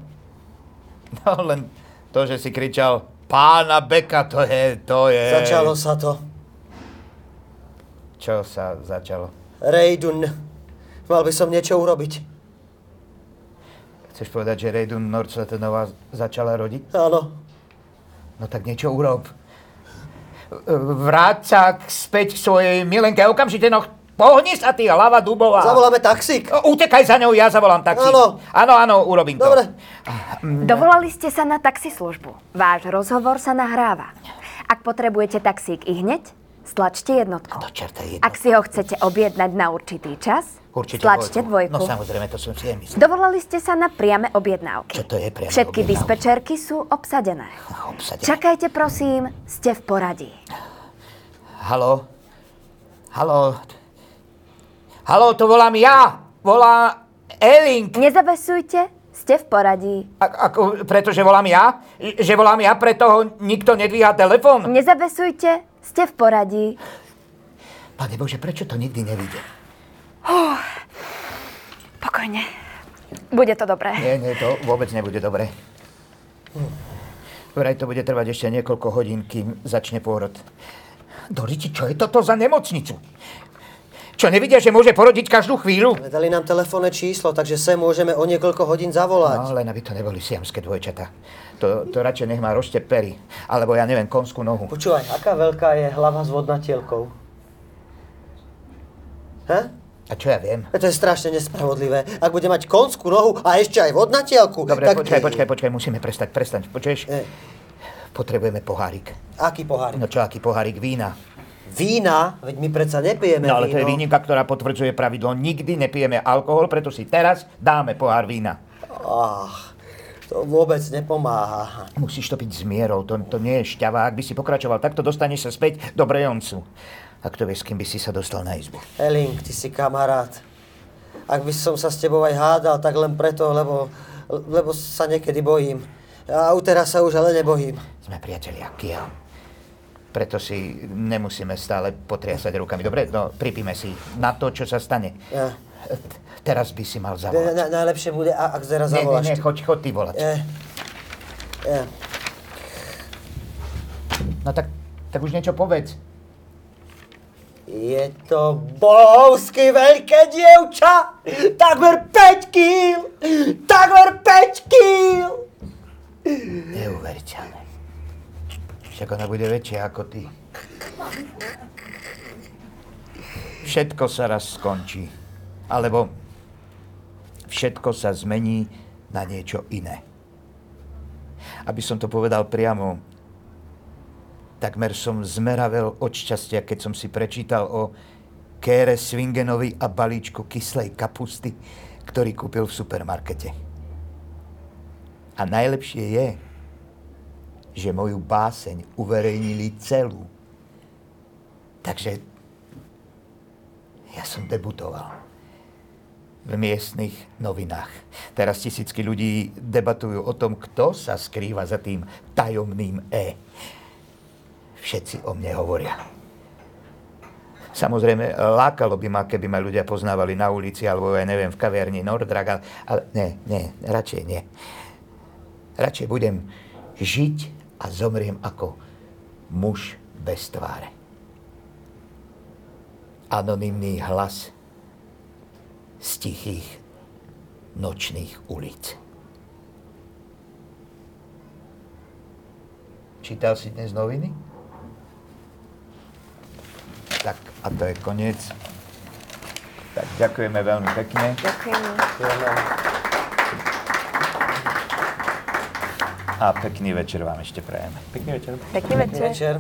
No len to, že si kričal pána Beka, to je, to je... Začalo sa to. Čo sa začalo? Rejdun. Mal by som niečo urobiť. Chceš povedať, že Reidun Nordsletonová začala rodiť? Áno. No tak niečo urob. Vráť sa späť k svojej milenke okamžite, no pohni sa ty, hlava dubová. Zavoláme taxík. Utekaj za ňou, ja zavolám taxi. Áno. Áno, áno, urobím to. Dobre. Dovolali ste sa na taxislužbu. Váš rozhovor sa nahráva. Ak potrebujete taxík i hneď, stlačte jednotku. Do čerta jedno. Ak si ho chcete objednať na určitý čas, Určite stlačte dvojku. No samozrejme, to som si aj myslel. Dovolali ste sa na priame objednávky. Čo to je priame Všetky objednávky? dispečerky sú obsadené. Obsadené. Čakajte prosím, ste v poradí. Haló? Haló? Haló, to volám ja. Volá Elink. Nezabesujte, ste v poradí. A, ako, pretože volám ja? Že volám ja, preto ho nikto nedvíha telefón? Nezabesujte, ste v poradí. Pane Bože, prečo to nikdy nevidie? Pokojne. Bude to dobré. Nie, nie, to vôbec nebude dobre. Vraj to bude trvať ešte niekoľko hodín, kým začne pôrod. Doriti, čo je toto za nemocnicu? Čo, nevidia, že môže porodiť každú chvíľu? Ale Dali nám telefónne číslo, takže sem môžeme o niekoľko hodín zavolať. No, len aby to neboli siamské dvojčata. To, to radšej nech má rošte pery. Alebo ja neviem, konskú nohu. Počúvaj, aká veľká je hlava s vodnatielkou? He? A čo ja viem? To je strašne nespravodlivé. Ak bude mať konskú nohu a ešte aj vodnatielku, Dobre, tak... počkaj, počkaj, počkaj, musíme prestať, prestať. Počuješ? E, Potrebujeme pohárik. aký pohár? No čo, aký pohárik vína? Vína? Veď my predsa nepijeme No ale to je víno. výnimka, ktorá potvrdzuje pravidlo. Nikdy nepijeme alkohol, preto si teraz dáme pohár vína. Ach, to vôbec nepomáha. Musíš to piť s mierou, to, to nie je šťava. Ak by si pokračoval takto, dostaneš sa späť do Brejoncu. A kto vie, s kým by si sa dostal na izbu. Elink, ty si kamarát. Ak by som sa s tebou aj hádal, tak len preto, lebo, lebo sa niekedy bojím. A u teraz sa už ale nebojím. Sme priatelia, Kiel. Preto si nemusíme stále potriasať rukami. Dobre, no pripíme si na to, čo sa stane. Ja. Teraz by si mal zavolať. na, najlepšie bude, ak teraz Nie, nie, zavoláš. nie, choď, choď ty volať. Je. Je. No tak, tak už niečo povedz. Je to bohovsky veľké dievča! Takmer 5 kýl! Takmer 5 kýl! Neuveriteľné. Však ona bude väčšia ako ty. Všetko sa raz skončí. Alebo všetko sa zmení na niečo iné. Aby som to povedal priamo, takmer som zmeravel od šťastia, keď som si prečítal o Kére Swingenovi a balíčku kyslej kapusty, ktorý kúpil v supermarkete. A najlepšie je, že moju báseň uverejnili celú. Takže ja som debutoval v miestnych novinách. Teraz tisícky ľudí debatujú o tom, kto sa skrýva za tým tajomným E. Všetci o mne hovoria. Samozrejme, lákalo by ma, keby ma ľudia poznávali na ulici, alebo ja neviem, v kaviarni Nordrag, ale, nie, nie, radšej nie. Radšej budem žiť a zomriem ako muž bez tváre. Anonymný hlas z tichých nočných ulic. Čítal si dnes noviny? Tak, a to je koniec. Tak, ďakujeme veľmi pekne. Ďakujem. A pekný večer vám ešte prajeme. Pekný večer. Pekný večer. Večer.